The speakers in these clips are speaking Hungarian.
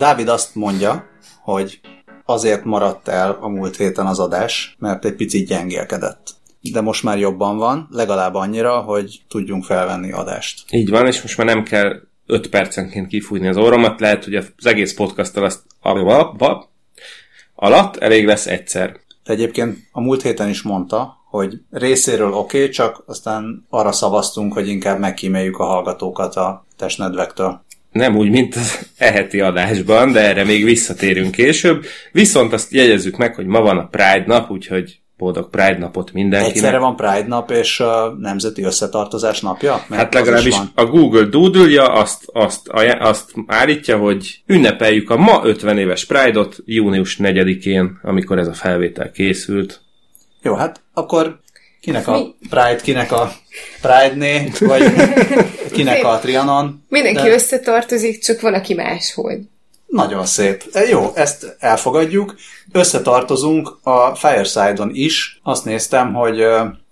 Dávid azt mondja, hogy azért maradt el a múlt héten az adás, mert egy picit gyengélkedett. De most már jobban van, legalább annyira, hogy tudjunk felvenni adást. Így van, és most már nem kell 5 percenként kifújni az orromat, lehet, hogy az egész podcast azt alatt elég lesz egyszer. De egyébként a múlt héten is mondta, hogy részéről oké, okay, csak aztán arra szavaztunk, hogy inkább megkíméljük a hallgatókat a testnedvektől. Nem úgy, mint az eheti adásban, de erre még visszatérünk később. Viszont azt jegyezzük meg, hogy ma van a Pride nap, úgyhogy boldog Pride napot mindenkinek. Egyszerre van Pride nap és a Nemzeti Összetartozás napja? Mert hát legalábbis a Google doodle azt, azt, azt állítja, hogy ünnepeljük a ma 50 éves Pride-ot június 4-én, amikor ez a felvétel készült. Jó, hát akkor kinek a Pride, kinek a Pride-né, vagy kinek a Trianon. Mindenki de... összetartozik, csak valaki máshogy. Nagyon szép. E, jó, ezt elfogadjuk. Összetartozunk a Fireside-on is. Azt néztem, hogy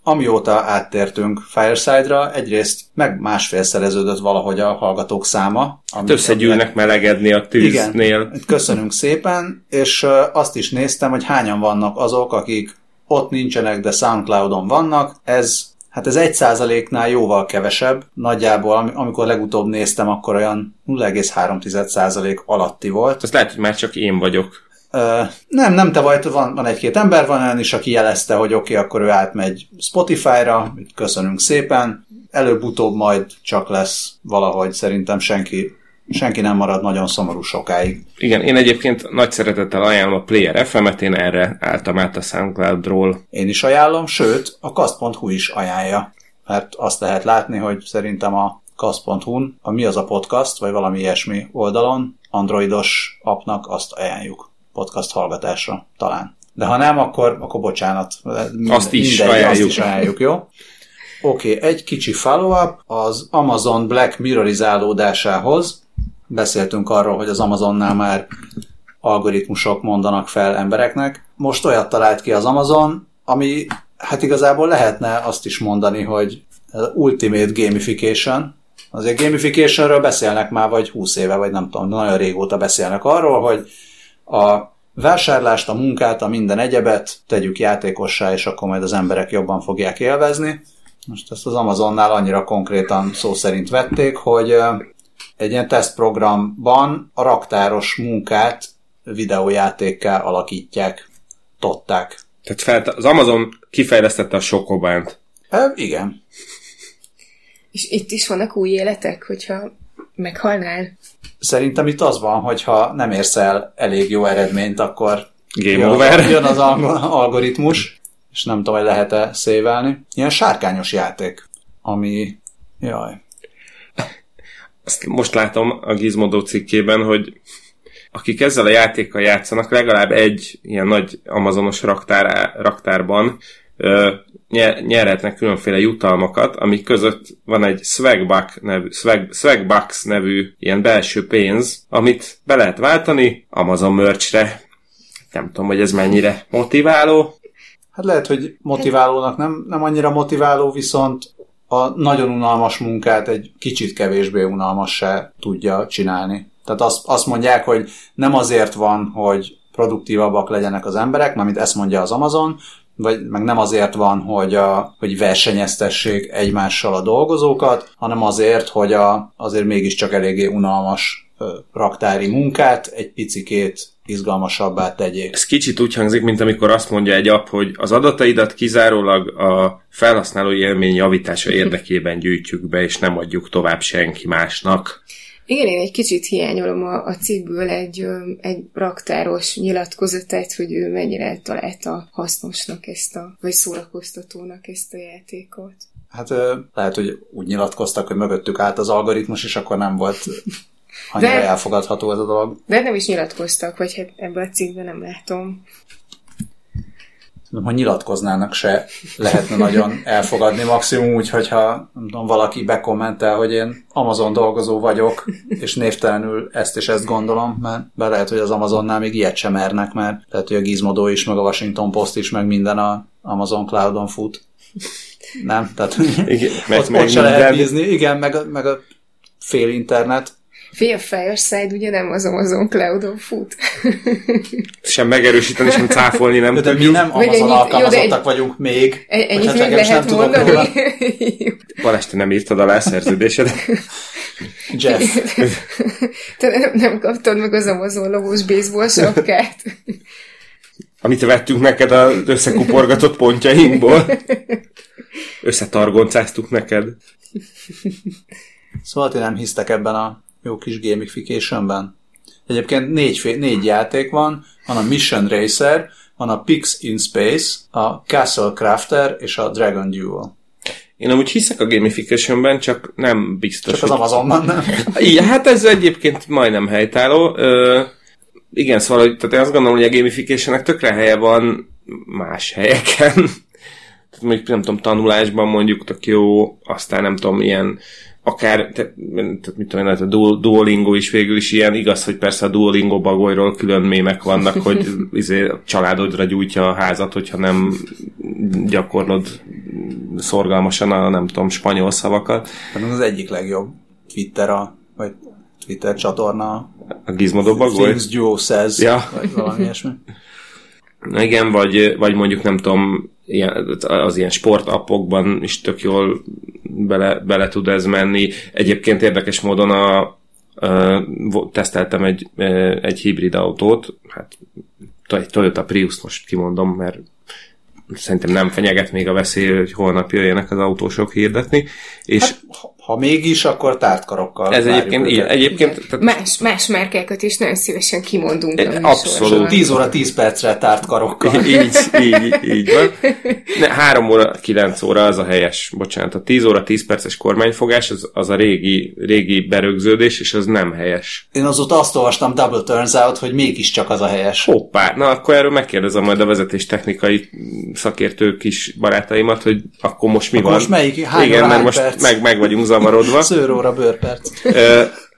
amióta áttértünk Fireside-ra, egyrészt meg másfélszereződött valahogy a hallgatók száma. Összegyűlnek melegedni a tűznél. Igen, köszönünk szépen, és azt is néztem, hogy hányan vannak azok, akik ott nincsenek, de Soundcloudon vannak. Ez Hát ez egy százaléknál jóval kevesebb. Nagyjából, amikor legutóbb néztem, akkor olyan 0,3 százalék alatti volt. Ez lehet, hogy már csak én vagyok. Ö, nem, nem te vagy, van, van egy-két ember, van olyan is, aki jelezte, hogy oké, okay, akkor ő átmegy Spotify-ra, köszönünk szépen. Előbb-utóbb majd csak lesz valahogy, szerintem senki senki nem marad nagyon szomorú sokáig. Igen, én egyébként nagy szeretettel ajánlom a Player FM-et, én erre álltam át a SoundCloud-ról. Én is ajánlom, sőt, a kast.hu is ajánlja. Mert azt lehet látni, hogy szerintem a kast.hu-n a Mi az a podcast, vagy valami ilyesmi oldalon, androidos appnak azt ajánljuk podcast hallgatásra, talán. De ha nem, akkor, akkor bocsánat. Minden, azt is mindegy, ajánljuk. Azt is ajánljuk, jó? Oké, okay, egy kicsi follow-up az Amazon Black Mirrorizálódásához. Beszéltünk arról, hogy az Amazonnál már algoritmusok mondanak fel embereknek. Most olyat talált ki az Amazon, ami hát igazából lehetne azt is mondani, hogy ultimate gamification. Azért gamificationről beszélnek már vagy 20 éve, vagy nem tudom, nagyon régóta beszélnek arról, hogy a vásárlást, a munkát, a minden egyebet tegyük játékossá, és akkor majd az emberek jobban fogják élvezni. Most ezt az Amazonnál annyira konkrétan szó szerint vették, hogy egy ilyen tesztprogramban a raktáros munkát videójátékkel alakítják, tották. Tehát fel, az Amazon kifejlesztette a Sokobánt. E, igen. És itt is vannak új életek, hogyha meghalnál? Szerintem itt az van, hogyha nem érsz el elég jó eredményt, akkor Game jön, over. jön az algoritmus, és nem tudom, hogy lehet-e szévelni. Ilyen sárkányos játék, ami... Jaj, azt most látom a Gizmodo cikkében, hogy akik ezzel a játékkal játszanak, legalább egy ilyen nagy amazonos raktár, raktárban ö, nyerhetnek különféle jutalmakat, amik között van egy Swagbuck nevű, Swag, Swagbucks nevű ilyen belső pénz, amit be lehet váltani Amazon merchre. Nem tudom, hogy ez mennyire motiváló. Hát lehet, hogy motiválónak nem, nem annyira motiváló, viszont a nagyon unalmas munkát egy kicsit kevésbé unalmassá tudja csinálni. Tehát azt, azt mondják, hogy nem azért van, hogy produktívabbak legyenek az emberek, mint ezt mondja az Amazon, vagy meg nem azért van, hogy, a, hogy versenyeztessék egymással a dolgozókat, hanem azért, hogy a, azért mégiscsak eléggé unalmas raktári munkát egy picikét izgalmasabbá tegyék. Ez kicsit úgy hangzik, mint amikor azt mondja egy app, hogy az adataidat kizárólag a felhasználó élmény javítása érdekében gyűjtjük be, és nem adjuk tovább senki másnak. Igen, én egy kicsit hiányolom a, a cikkből egy, egy raktáros nyilatkozatát, hogy ő mennyire találta hasznosnak ezt a, vagy szórakoztatónak ezt a játékot. Hát lehet, hogy úgy nyilatkoztak, hogy mögöttük állt az algoritmus, és akkor nem volt annyira de, elfogadható ez a dolog. De nem is nyilatkoztak, vagy hát ebben a cikkben nem látom. Ha nyilatkoznának se lehetne nagyon elfogadni, maximum úgy, hogyha nem tudom, valaki bekommentel, hogy én Amazon dolgozó vagyok, és névtelenül ezt és ezt gondolom, mert be lehet, hogy az Amazonnál még ilyet sem mernek, mert lehet, hogy a Gizmodo is, meg a Washington Post is, meg minden a Amazon Cloudon fut. Nem? Tehát igen, ott, ott se lehet bízni. Igen, meg, meg a fél internet Fia Fireside ugye nem az Amazon Cloudon fut. Sem megerősíteni, sem cáfolni nem De, de mi nem Amazon ennyit- jó, alkalmazottak egy- vagyunk még. E- Ennyit még hát legalábbis lehet mondani. róla. Balázs, te nem írtad alá a szerződésedet? Jeff, Te nem, nem kaptad meg az Amazon logós baseball sapkát. Amit vettünk neked az összekuporgatott pontjainkból. Összetargoncáztuk neked. Szóval ti nem hisztek ebben a jó kis gamificationben. Egyébként négy, négy játék van, van a Mission Racer, van a Pix in Space, a Castle Crafter és a Dragon Duel. Én amúgy hiszek a gamificationben, csak nem biztos. Csak az hogy- Amazonban nem. Igen, hát ez egyébként majdnem helytálló. Ö, igen, szóval hogy, tehát én azt gondolom, hogy a gamificationnek tökre helye van más helyeken. Mondjuk nem tudom, tanulásban mondjuk tök jó, aztán nem tudom, ilyen akár, tehát, tehát mit tudom én, a Duol- Duolingo is végül is ilyen, igaz, hogy persze a Duolingo bagolyról külön mémek vannak, hogy izé, a családodra gyújtja a házat, hogyha nem gyakorlod szorgalmasan a nem tudom, spanyol szavakat. Hát az egyik legjobb Twitter a, vagy Twitter csatorna. A Gizmodo bagoly? Things Duo says, Ja. vagy valami ilyesmi. Igen, vagy, vagy mondjuk nem tudom, az ilyen sportappokban is tök jól bele, bele tud ez menni. Egyébként érdekes módon a, vo- teszteltem egy, egy hibrid autót, hát egy Toyota Prius most kimondom, mert szerintem nem fenyeget még a veszély, hogy holnap jöjjenek az autósok hirdetni, és Hát, ha, mégis, akkor tárt karokkal. ez egyébként, ilyen, egyébként tehát Más, más márkákat is nagyon szívesen kimondunk. műsorban. abszolút. 10 óra 10 percre tárt karokkal. így, így, így van. Ne, 3 óra, 9 óra az a helyes, bocsánat. A 10 óra 10 perces kormányfogás az, az a régi, régi berögződés, és az nem helyes. Én azóta azt olvastam Double Turns Out, hogy mégiscsak az a helyes. Hoppá, na akkor erről megkérdezem majd a vezetéstechnikai szakértők is barátaimat, hogy akkor most mi Akkor van. most melyik? Hány Igen, óra, mert most perc? meg, meg vagyunk zavarodva. Szőróra bőrperc.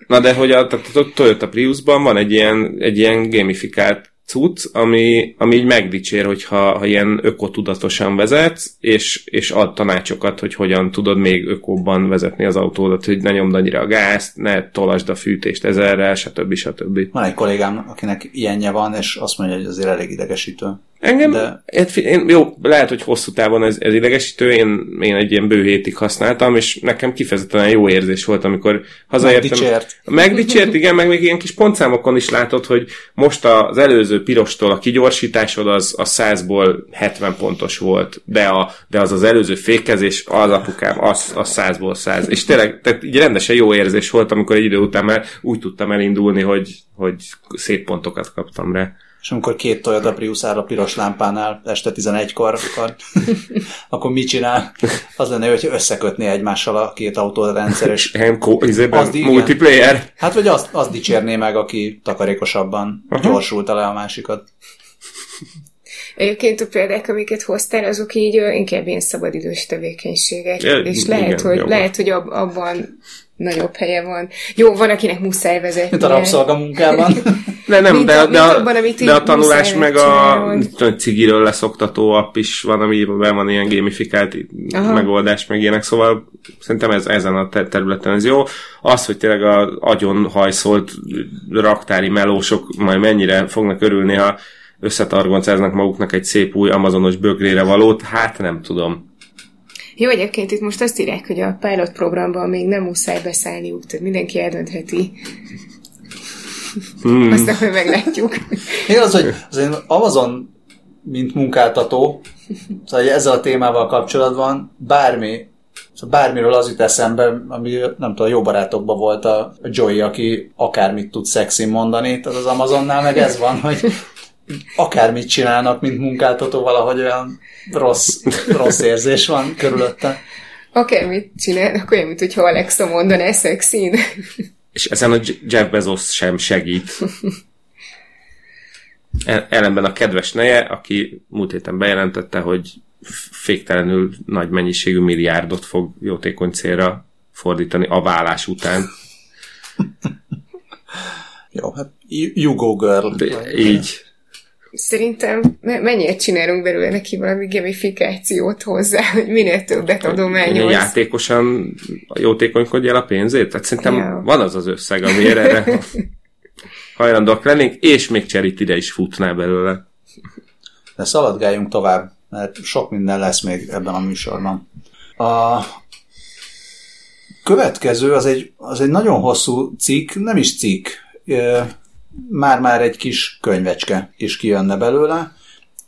Na de hogy a, a Toyota Priusban van egy ilyen, egy ilyen gamifikált cucc, ami, ami így megdicsér, hogyha ha ilyen ökotudatosan vezetsz, és, és ad tanácsokat, hogy hogyan tudod még ökóbban vezetni az autódat, hogy ne nyomd annyira a gázt, ne tolasd a fűtést ezerrel, stb. stb. Van egy kollégám, akinek ilyenje van, és azt mondja, hogy azért elég idegesítő. Engem, De- de... én, jó, lehet, hogy hosszú távon ez, ez idegesítő, én, én egy ilyen bő hétig használtam, és nekem kifejezetten jó érzés volt, amikor hazaértem. Megdicsért. Megdicsért, igen, meg még ilyen kis pontszámokon is látod, hogy most az előző pirostól a kigyorsításod az a 100-ból 70 pontos volt, de, a, de az az előző fékezés, az apukám, az, az 100-ból 100. És tényleg, tehát így rendesen jó érzés volt, amikor egy idő után már úgy tudtam elindulni, hogy, hogy szép pontokat kaptam rá. És amikor két Toyota Prius áll a piros lámpánál este 11-kor, akkor, akkor mit csinál? Az lenne, hogy összekötné egymással a két autórendszer, és Ilyen ko- izében, Az igen. multiplayer. hát vagy azt, azt dicsérné meg, aki takarékosabban gyorsulta le a másikat. Egyébként a példák, amiket hoztál, azok így inkább ilyen szabadidős tevékenységek. Ja, és igen, lehet, hogy, jó. lehet, hogy ab, abban nagyobb helye van. Jó, van, akinek muszáj vezetni. Mint a rabszolgamunkában. De nem, Mint de, a- de, mint a, abban, amit de a tanulás meg a tudom, cigiről leszoktató app is van, amiben van ilyen gamifikált Aha. megoldás, meg ilyenek, szóval szerintem ez, ezen a te- területen ez jó. Az, hogy tényleg az agyon hajszolt raktári melósok majd mennyire fognak örülni, ha összetargoncáznak maguknak egy szép új amazonos bögrére valót, hát nem tudom. Jó, egyébként itt most azt írják, hogy a pilot programban még nem muszáj beszállniuk, tehát mindenki eldöntheti. Hmm. Aztán majd meglátjuk. Igaz, hogy azért Amazon, mint munkáltató, szóval ezzel a témával kapcsolatban bármi, szóval bármiről az jut eszembe, ami nem tudom, jó barátokban volt a Joey, aki akármit tud szexin mondani, tehát az Amazonnál meg ez van, hogy akármit csinálnak, mint munkáltató, valahogy olyan rossz, rossz érzés van körülötte. Akármit csinálnak, olyan, mint hogyha Alexa mondaná szexin. És ezen a Jeff Bezos sem segít. El- Ellenben a kedves neje, aki múlt héten bejelentette, hogy féktelenül nagy mennyiségű milliárdot fog jótékony célra fordítani a vállás után. Jó, hát you you go girl. De így. Szerintem mennyire csinálunk belőle neki valami gamifikációt hozzá, hogy minél többet adományoz. Játékosan jótékonykodj el a pénzét? Tehát szerintem ja. van az az összeg, amire erre hajlandóak lennénk, és még cserit ide is futná belőle. De szaladgáljunk tovább, mert sok minden lesz még ebben a műsorban. A következő az egy, az egy nagyon hosszú cikk, nem is cikk, már-már egy kis könyvecske is kijönne belőle,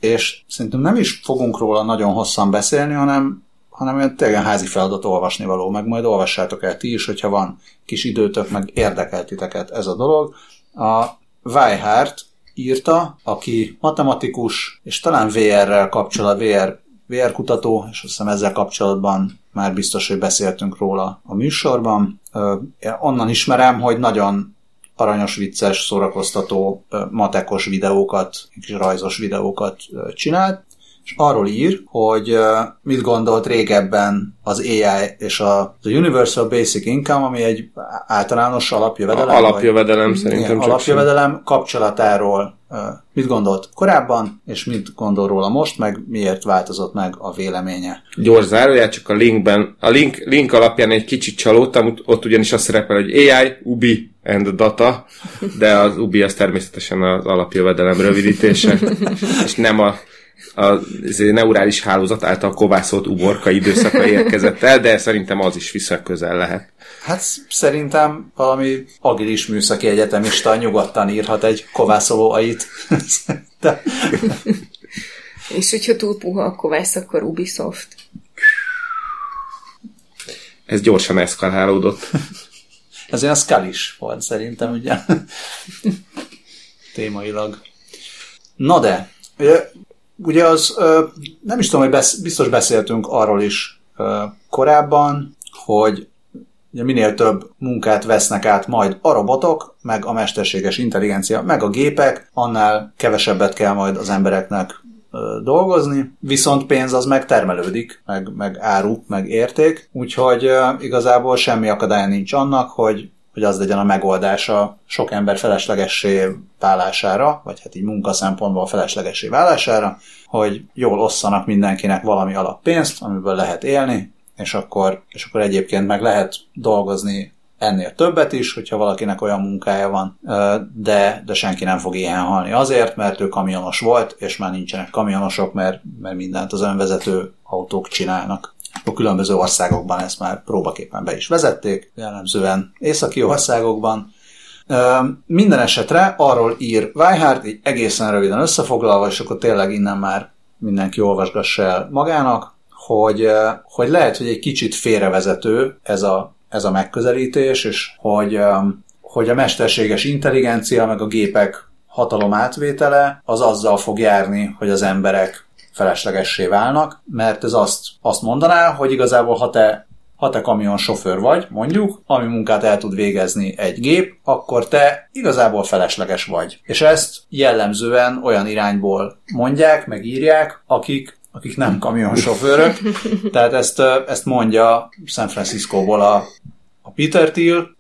és szerintem nem is fogunk róla nagyon hosszan beszélni, hanem, hanem tényleg házi feladat olvasni való, meg majd olvassátok el ti is, hogyha van kis időtök, meg érdekel titeket ez a dolog. A Weihart írta, aki matematikus, és talán VR-rel kapcsolat, VR, VR kutató, és azt hiszem ezzel kapcsolatban már biztos, hogy beszéltünk róla a műsorban. Én onnan ismerem, hogy nagyon aranyos, vicces, szórakoztató, matekos videókat, kis rajzos videókat csinált, és arról ír, hogy mit gondolt régebben az AI és a Universal Basic Income, ami egy általános alapjövedelem. Alapjövedelem vagy, szerintem csak Alapjövedelem kapcsolatáról mit gondolt korábban, és mit gondol róla most, meg miért változott meg a véleménye. Gyors zárójel, csak a linkben, a link, link alapján egy kicsit csalódtam, ott ugyanis azt szerepel, hogy AI, UBI and data, de az UBI az természetesen az alapjövedelem rövidítése, és nem a a neurális hálózat által kovászolt uborka időszaka érkezett el, de szerintem az is vissza közel lehet. Hát szerintem valami agilis műszaki egyetemista nyugodtan írhat egy kovászoló ait. de... És hogyha túl puha a kovász, akkor Ubisoft. Ez gyorsan eszkalálódott. Ez olyan Skull volt szerintem, ugye? Témailag. Na de, ugye az, nem is tudom, hogy biztos beszéltünk arról is korábban, hogy minél több munkát vesznek át majd a robotok, meg a mesterséges intelligencia, meg a gépek, annál kevesebbet kell majd az embereknek dolgozni, viszont pénz az megtermelődik, meg, meg áru, meg érték, úgyhogy igazából semmi akadály nincs annak, hogy hogy az legyen a megoldása sok ember feleslegessé válására, vagy hát így munka szempontból feleslegessé válására, hogy jól osszanak mindenkinek valami alappénzt, amiből lehet élni, és akkor, és akkor egyébként meg lehet dolgozni ennél többet is, hogyha valakinek olyan munkája van, de, de senki nem fog ilyen halni azért, mert ő kamionos volt, és már nincsenek kamionosok, mert, mert mindent az önvezető autók csinálnak. A különböző országokban ezt már próbaképpen be is vezették, jellemzően északi országokban. Minden esetre arról ír Weihart, így egészen röviden összefoglalva, és akkor tényleg innen már mindenki olvasgassa el magának, hogy, hogy lehet, hogy egy kicsit félrevezető ez a, ez a megközelítés, és hogy, hogy a mesterséges intelligencia meg a gépek hatalom átvétele az azzal fog járni, hogy az emberek feleslegessé válnak, mert ez azt, azt mondaná, hogy igazából ha te ha te kamionsofőr vagy, mondjuk, ami munkát el tud végezni egy gép, akkor te igazából felesleges vagy. És ezt jellemzően olyan irányból mondják, meg írják, akik akik nem kamionsofőrök. Tehát ezt, ezt mondja San Franciscóból a, a Peter Thiel.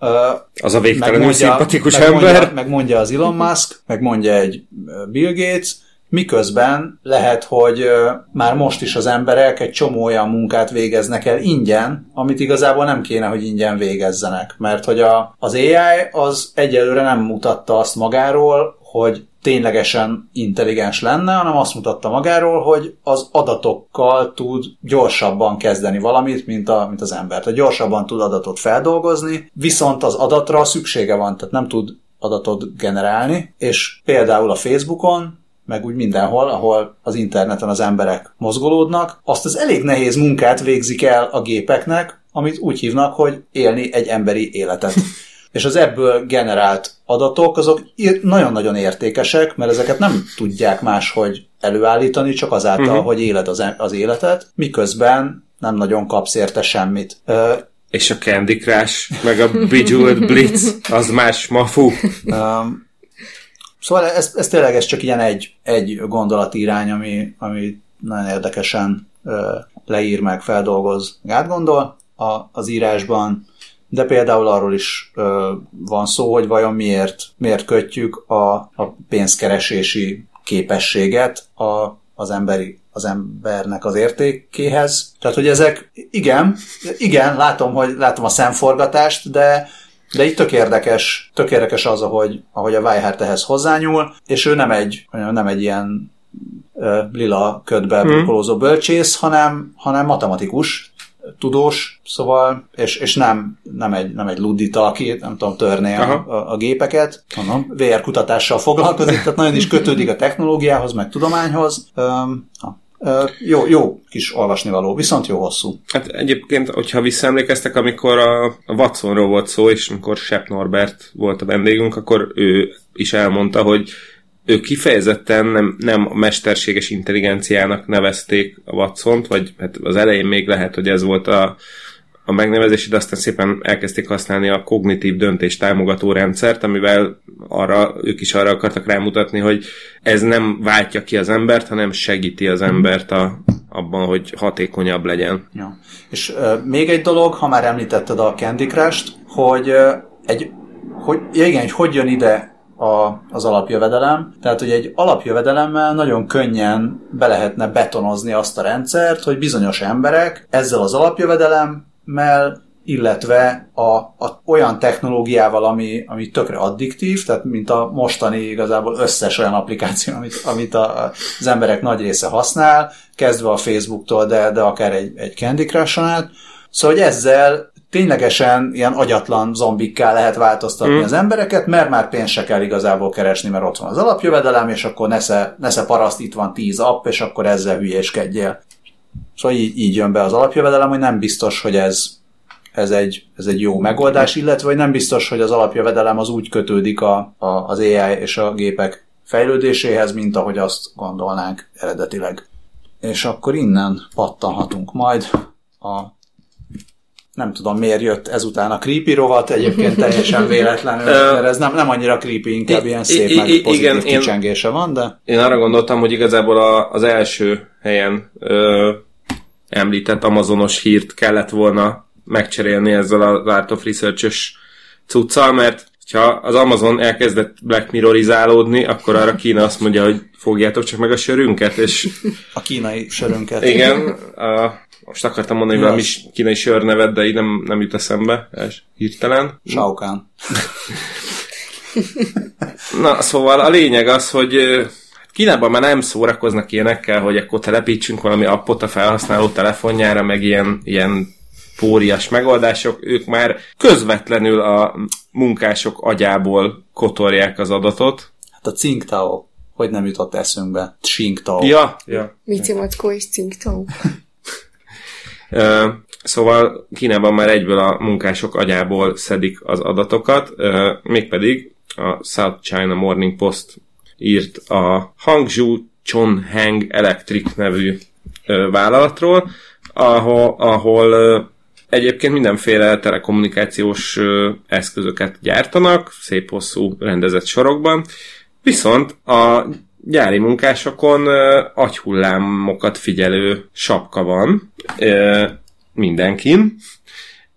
Az a végtelenül szimpatikus meg ember. Mondja, meg mondja az Elon Musk, meg mondja egy Bill Gates, miközben lehet, hogy már most is az emberek egy csomó olyan munkát végeznek el ingyen, amit igazából nem kéne, hogy ingyen végezzenek. Mert hogy a, az AI az egyelőre nem mutatta azt magáról, hogy ténylegesen intelligens lenne, hanem azt mutatta magáról, hogy az adatokkal tud gyorsabban kezdeni valamit, mint, a, mint az ember. Tehát gyorsabban tud adatot feldolgozni, viszont az adatra szüksége van, tehát nem tud adatot generálni, és például a Facebookon meg úgy mindenhol, ahol az interneten az emberek mozgolódnak, azt az elég nehéz munkát végzik el a gépeknek, amit úgy hívnak, hogy élni egy emberi életet. És az ebből generált adatok, azok nagyon-nagyon értékesek, mert ezeket nem tudják máshogy előállítani, csak azáltal, uh-huh. hogy éled az, az életet, miközben nem nagyon kapsz érte semmit. És a Candy Crush, meg a Bejeweled Blitz, az más mafu. Um, Szóval ez, ez tényleg ez csak ilyen egy, egy gondolatírány, ami, ami nagyon érdekesen ö, leír meg, feldolgoz, átgondol a, az írásban, de például arról is ö, van szó, hogy vajon miért, miért kötjük a, a pénzkeresési képességet a, az emberi az embernek az értékéhez. Tehát, hogy ezek, igen, igen, látom, hogy látom a szemforgatást, de, de itt tök érdekes, tök érdekes az, ahogy, ahogy a Weihart ehhez hozzányúl, és ő nem egy, nem egy ilyen uh, lila ködbe hmm. burkolózó bölcsész, hanem, hanem matematikus, tudós, szóval, és, és nem, nem, egy, nem egy luddita, aki nem tudom, törné a, a, a, gépeket, hanem VR kutatással foglalkozik, tehát nagyon is kötődik a technológiához, meg tudományhoz. Um, jó, jó kis olvasnivaló, viszont jó hosszú. Hát egyébként, hogyha visszaemlékeztek, amikor a Watsonról volt szó, és amikor Sepp Norbert volt a vendégünk, akkor ő is elmondta, hogy ő kifejezetten nem, nem a mesterséges intelligenciának nevezték a watson vagy hát az elején még lehet, hogy ez volt a, a megnevezés, de aztán szépen elkezdték használni a kognitív döntés támogató rendszert, amivel arra, ők is arra akartak rámutatni, hogy ez nem váltja ki az embert, hanem segíti az embert a, abban, hogy hatékonyabb legyen. Ja. És uh, még egy dolog, ha már említetted a Candy Crush-t, hogy uh, egy, hogy, ja igen, hogy hogy jön ide a, az alapjövedelem. Tehát, hogy egy alapjövedelemmel nagyon könnyen be lehetne betonozni azt a rendszert, hogy bizonyos emberek ezzel az alapjövedelem mell illetve a, a, olyan technológiával, ami, ami tökre addiktív, tehát mint a mostani igazából összes olyan applikáció, amit, amit a, az emberek nagy része használ, kezdve a Facebooktól, de, de akár egy, egy Candy Crush-on át. Szóval, hogy ezzel ténylegesen ilyen agyatlan zombikká lehet változtatni mm. az embereket, mert már pénzt se kell igazából keresni, mert ott van az alapjövedelem, és akkor nesze, nesze paraszt, itt van tíz app, és akkor ezzel hülyéskedjél. Szóval így, így jön be az alapjövedelem, hogy nem biztos, hogy ez, ez, egy, ez egy jó megoldás, illetve hogy nem biztos, hogy az alapjövedelem az úgy kötődik a, a, az AI és a gépek fejlődéséhez, mint ahogy azt gondolnánk eredetileg. És akkor innen pattanhatunk majd a nem tudom miért jött ezután a creepy rovat, egyébként teljesen véletlenül, mert ez nem, nem annyira creepy, inkább ilyen szép, meg pozitív igen, kicsengése van, de... Én arra gondoltam, hogy igazából a, az első helyen ö, említett amazonos hírt kellett volna megcserélni ezzel az Art of Research-ös cuccal, mert ha az Amazon elkezdett Black Mirrorizálódni, akkor arra Kína azt mondja, hogy fogjátok csak meg a sörünket, és... A kínai sörünket. Igen, a, most akartam mondani hogy valami kínai sörnevet, de így nem, nem jut eszembe, és hirtelen. Saukán. Na, szóval a lényeg az, hogy Kínában már nem szórakoznak ilyenekkel, hogy akkor telepítsünk valami appot a felhasználó telefonjára, meg ilyen, ilyen pórias megoldások, ők már közvetlenül a munkások agyából kotorják az adatot. Hát a Tsingtao, hogy nem jutott eszünkbe? Tsingtao. Ja, ja. Mici Mackó és Tsingtao. szóval Kínában már egyből a munkások agyából szedik az adatokat, mégpedig a South China Morning Post írt a Hangzhou Chonheng Electric nevű vállalatról, ahol, ahol egyébként mindenféle telekommunikációs eszközöket gyártanak, szép hosszú rendezett sorokban, viszont a gyári munkásokon agyhullámokat figyelő sapka van mindenkin,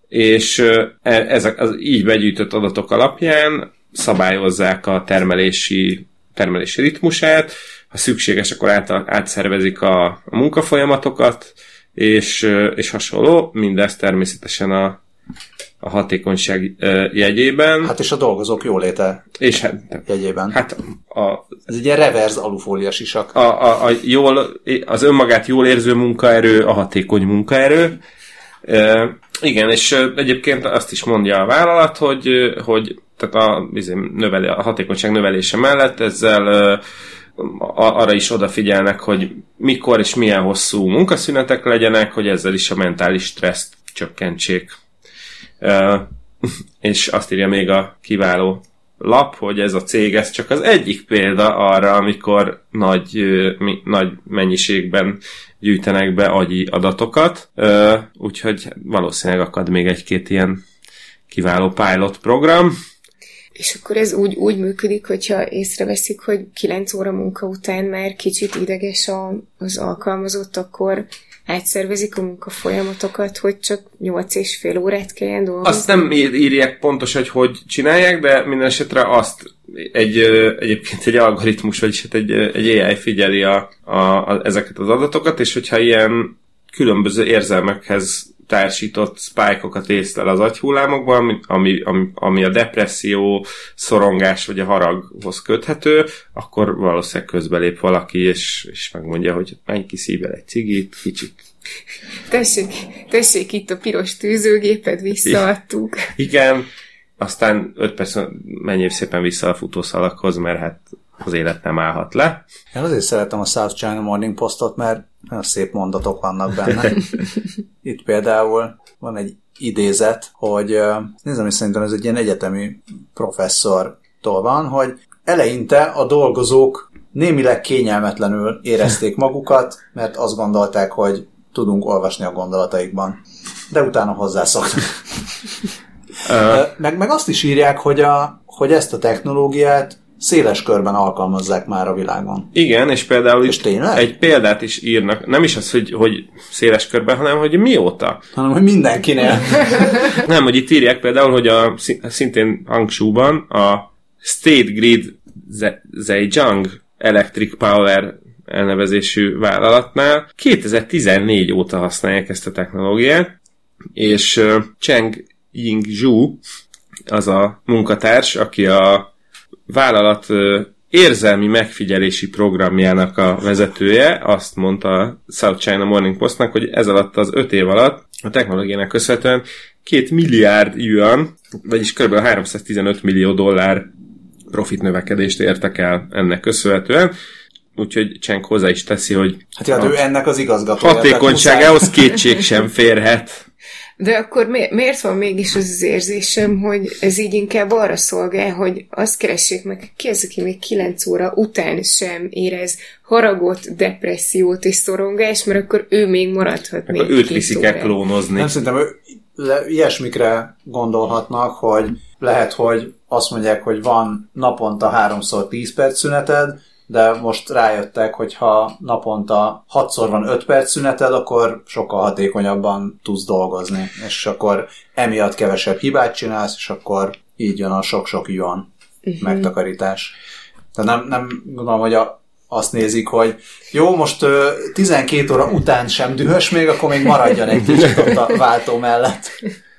és e, ezek az így begyűjtött adatok alapján szabályozzák a termelési termelési ritmusát, ha szükséges, akkor át, átszervezik a, a munkafolyamatokat, és, és hasonló, mindez természetesen a, a hatékonyság jegyében. Hát és a dolgozók jóléte és hát, jegyében. Hát a, Ez egy ilyen reverse alufólia sisak. A, a, a jól, az önmagát jól érző munkaerő, a hatékony munkaerő. E, igen, és egyébként azt is mondja a vállalat, hogy, hogy tehát a, izé, növeli, a hatékonyság növelése mellett ezzel arra is odafigyelnek, hogy mikor és milyen hosszú munkaszünetek legyenek, hogy ezzel is a mentális stresszt csökkentsék. és azt írja még a kiváló lap, hogy ez a cég, ez csak az egyik példa arra, amikor nagy, nagy mennyiségben gyűjtenek be agyi adatokat, úgyhogy valószínűleg akad még egy-két ilyen kiváló pilot program, és akkor ez úgy, úgy működik, hogyha észreveszik, hogy 9 óra munka után már kicsit ideges a, az alkalmazott, akkor átszervezik a munkafolyamatokat, hogy csak 8 és fél órát kelljen dolgozni? Azt nem írják pontos, hogy hogy csinálják, de minden esetre azt egy, egyébként egy algoritmus, vagyis hát egy, egy AI figyeli a, a, a, ezeket az adatokat, és hogyha ilyen különböző érzelmekhez társított spike-okat észlel az agyhullámokban, ami, ami, ami a depresszió, szorongás vagy a haraghoz köthető, akkor valószínűleg közbelép valaki, és, és megmondja, hogy menj ki szívvel egy cigit, kicsit Tessék, tessék, itt a piros tűzőgépet visszaadtuk. Igen, aztán 5 perc menjél szépen vissza a futószalakhoz, mert hát az élet nem állhat le. Én azért szeretem a South China Morning Postot, mert nagyon szép mondatok vannak benne. Itt például van egy idézet, hogy nézem, hogy szerintem ez egy ilyen egyetemi professzortól van, hogy eleinte a dolgozók némileg kényelmetlenül érezték magukat, mert azt gondolták, hogy tudunk olvasni a gondolataikban. De utána hozzászoktak. meg, meg azt is írják, hogy, a, hogy ezt a technológiát széles körben alkalmazzák már a világon. Igen, és például és tényleg? egy példát is írnak, nem is az, hogy, hogy széles körben, hanem hogy mióta. Hanem, hogy mindenkinél. nem, hogy itt írják például, hogy a, szintén Hangsúban a State Grid Zhejiang Electric Power elnevezésű vállalatnál 2014 óta használják ezt a technológiát, és Cheng Ying Zhu, az a munkatárs, aki a vállalat érzelmi megfigyelési programjának a vezetője azt mondta a South China Morning Postnak, hogy ez alatt az öt év alatt a technológiának köszönhetően két milliárd yuan, vagyis kb. 315 millió dollár profit növekedést értek el ennek köszönhetően, úgyhogy Csenk hozzá is teszi, hogy hát ja, ő ennek az igazgatója. Hatékonyságához kétség sem férhet. De akkor mi, miért van mégis az, az érzésem, hogy ez így inkább arra szolgál, hogy azt keressék meg, ki az, aki még 9 óra után sem érez haragot, depressziót és szorongást, mert akkor ő még maradhat még őt viszik el klónozni. Nem szerintem ő, ilyesmikre gondolhatnak, hogy lehet, hogy azt mondják, hogy van naponta háromszor 10 perc szüneted, de most rájöttek, hogy ha naponta 6-szor van 5 perc szüneted, akkor sokkal hatékonyabban tudsz dolgozni, és akkor emiatt kevesebb hibát csinálsz, és akkor így jön a sok-sok jön uh-huh. megtakarítás. Tehát nem, nem gondolom, hogy a, azt nézik, hogy jó, most ö, 12 óra után sem dühös még, akkor még maradjon egy kicsit ott a váltó mellett.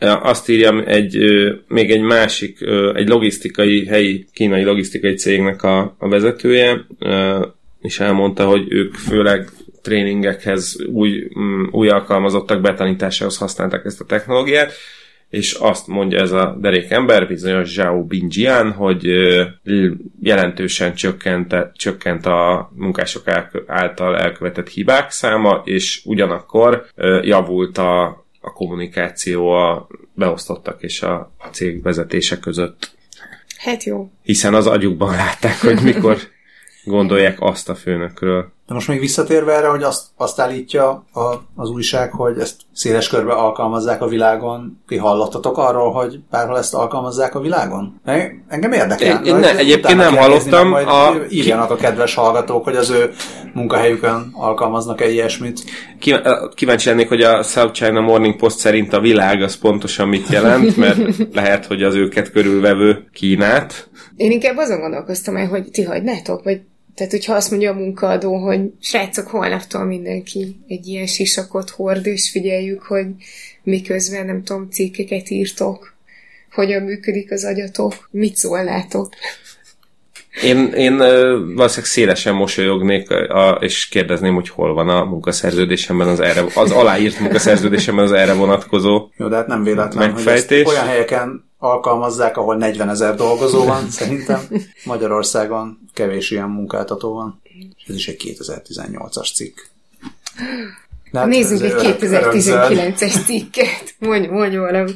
Azt írja egy, még egy másik, egy logisztikai, helyi kínai logisztikai cégnek a, a vezetője, és elmondta, hogy ők főleg tréningekhez, új, mm, új alkalmazottak betanításához használták ezt a technológiát, és azt mondja ez a derék ember, bizonyos Zhao Bingjian, hogy jelentősen csökkent, csökkent a munkások által elkövetett hibák száma, és ugyanakkor javult a, a kommunikáció a beosztottak és a cég vezetése között. Hát jó. Hiszen az agyukban látták, hogy mikor gondolják azt a főnökről. De most még visszatérve erre, hogy azt, azt állítja a, az újság, hogy ezt széles körbe alkalmazzák a világon. Ti hallottatok arról, hogy bárhol ezt alkalmazzák a világon? Engem érdekel. Én, én ne, egyébként nem hallottam. Nézni, a... Írjanak a kedves hallgatók, hogy az ő munkahelyükön alkalmaznak-e ilyesmit. Kíváncsi lennék, hogy a South China Morning Post szerint a világ az pontosan mit jelent, mert lehet, hogy az őket körülvevő Kínát. Én inkább azon gondolkoztam el, hogy ti hagynátok, vagy tehát, hogyha azt mondja a munkaadó, hogy srácok, holnaptól mindenki egy ilyen sisakot hord, és figyeljük, hogy miközben, nem tudom, cikkeket írtok, hogyan működik az agyatok, mit szólnátok? Én, én valószínűleg szélesen mosolyognék, a, és kérdezném, hogy hol van a munkaszerződésemben az erre, az aláírt munkaszerződésemben az erre vonatkozó Jó, de hát nem véletlen, megfejtés. hogy olyan helyeken alkalmazzák, ahol 40 ezer dolgozó van, szerintem. Magyarországon kevés ilyen munkáltató van. Ez is egy 2018-as cikk. hát Nézzük egy 2019-es cikket. Mondj, mondj valami.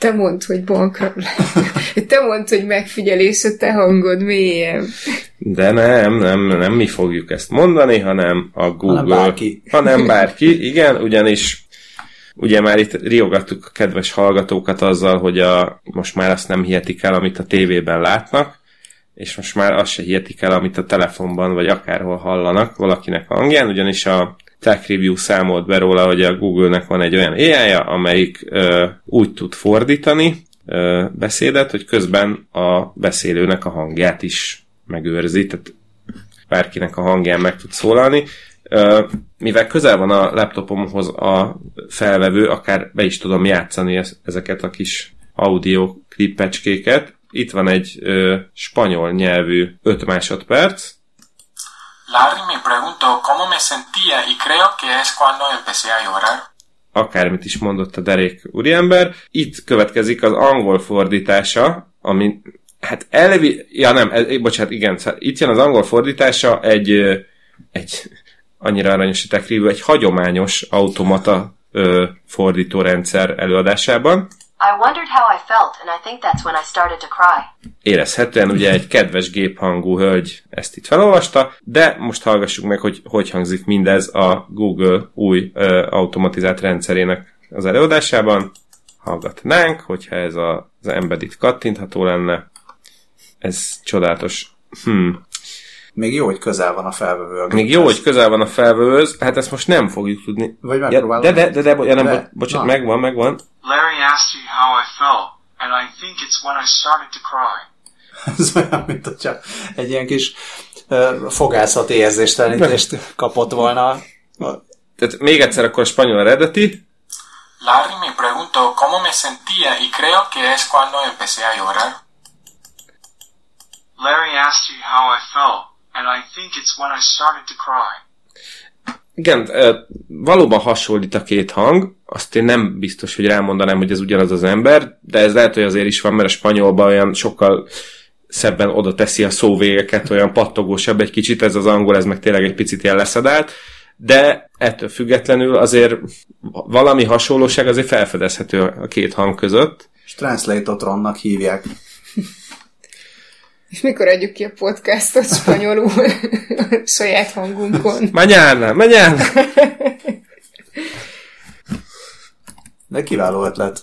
Te mondd, hogy bankra Te mondd, hogy megfigyelés a te hangod mélyen. De nem, nem, nem mi fogjuk ezt mondani, hanem a Google. Hanem bárki. Hanem bárki, igen, ugyanis Ugye már itt riogattuk a kedves hallgatókat azzal, hogy a, most már azt nem hihetik el, amit a tévében látnak, és most már azt se hihetik el, amit a telefonban vagy akárhol hallanak valakinek a hangján, ugyanis a Tech Review számolt be róla, hogy a Google-nek van egy olyan ai amelyik ö, úgy tud fordítani ö, beszédet, hogy közben a beszélőnek a hangját is megőrzi, tehát bárkinek a hangján meg tud szólalni. Mivel közel van a laptopomhoz a felvevő, akár be is tudom játszani ezeket a kis audio klippecskéket. Itt van egy ö, spanyol nyelvű 5 másodperc, Larry me preguntó cómo me sentía y creo que es cuando empecé a llorar. Akármit is mondott a derék úriember. Itt következik az angol fordítása, ami hát elvi, ja nem, el, bocsánat, igen, itt jön az angol fordítása egy, egy annyira aranyos a egy hagyományos automata ö, fordítórendszer előadásában. I wondered how I felt, and I think that's when I started to cry. Érezhetően ugye egy kedves géphangú hölgy ezt itt felolvasta, de most hallgassuk meg, hogy hogy hangzik mindez a Google új ö, automatizált rendszerének az előadásában. Hallgatnánk, hogyha ez a, az embedded kattintható lenne. Ez csodálatos. Hmm. Még jó, hogy közel van a felvevő. A Még jó, hogy közel van a felvevőhöz, hát ezt most nem fogjuk tudni. Vagy ja, megpróbálom. de, de, de, de, ja, nem, De- bo- bocsánat, na. megvan, megvan. Larry asked you how I felt, and I think it's when I started to cry. Ez olyan, mint hogyha egy ilyen kis uh, fogászati érzéstelenítést kapott volna. Tehát még egyszer akkor a spanyol eredeti. Larry me preguntó cómo me sentía y creo que es cuando empecé a llorar. Larry asked you how I felt, and I think it's when I started to cry. Igen, valóban hasonlít a két hang, azt én nem biztos, hogy rámondanám, hogy ez ugyanaz az ember, de ez lehet, hogy azért is van, mert a spanyolban olyan sokkal szebben oda teszi a szóvégeket, olyan pattogósabb egy kicsit, ez az angol, ez meg tényleg egy picit ilyen leszedált, de ettől függetlenül azért valami hasonlóság azért felfedezhető a két hang között. És Translatortronnak hívják. És mikor adjuk ki a podcastot spanyolul saját hangunkon? Mañana, mañana! De kiváló ötlet.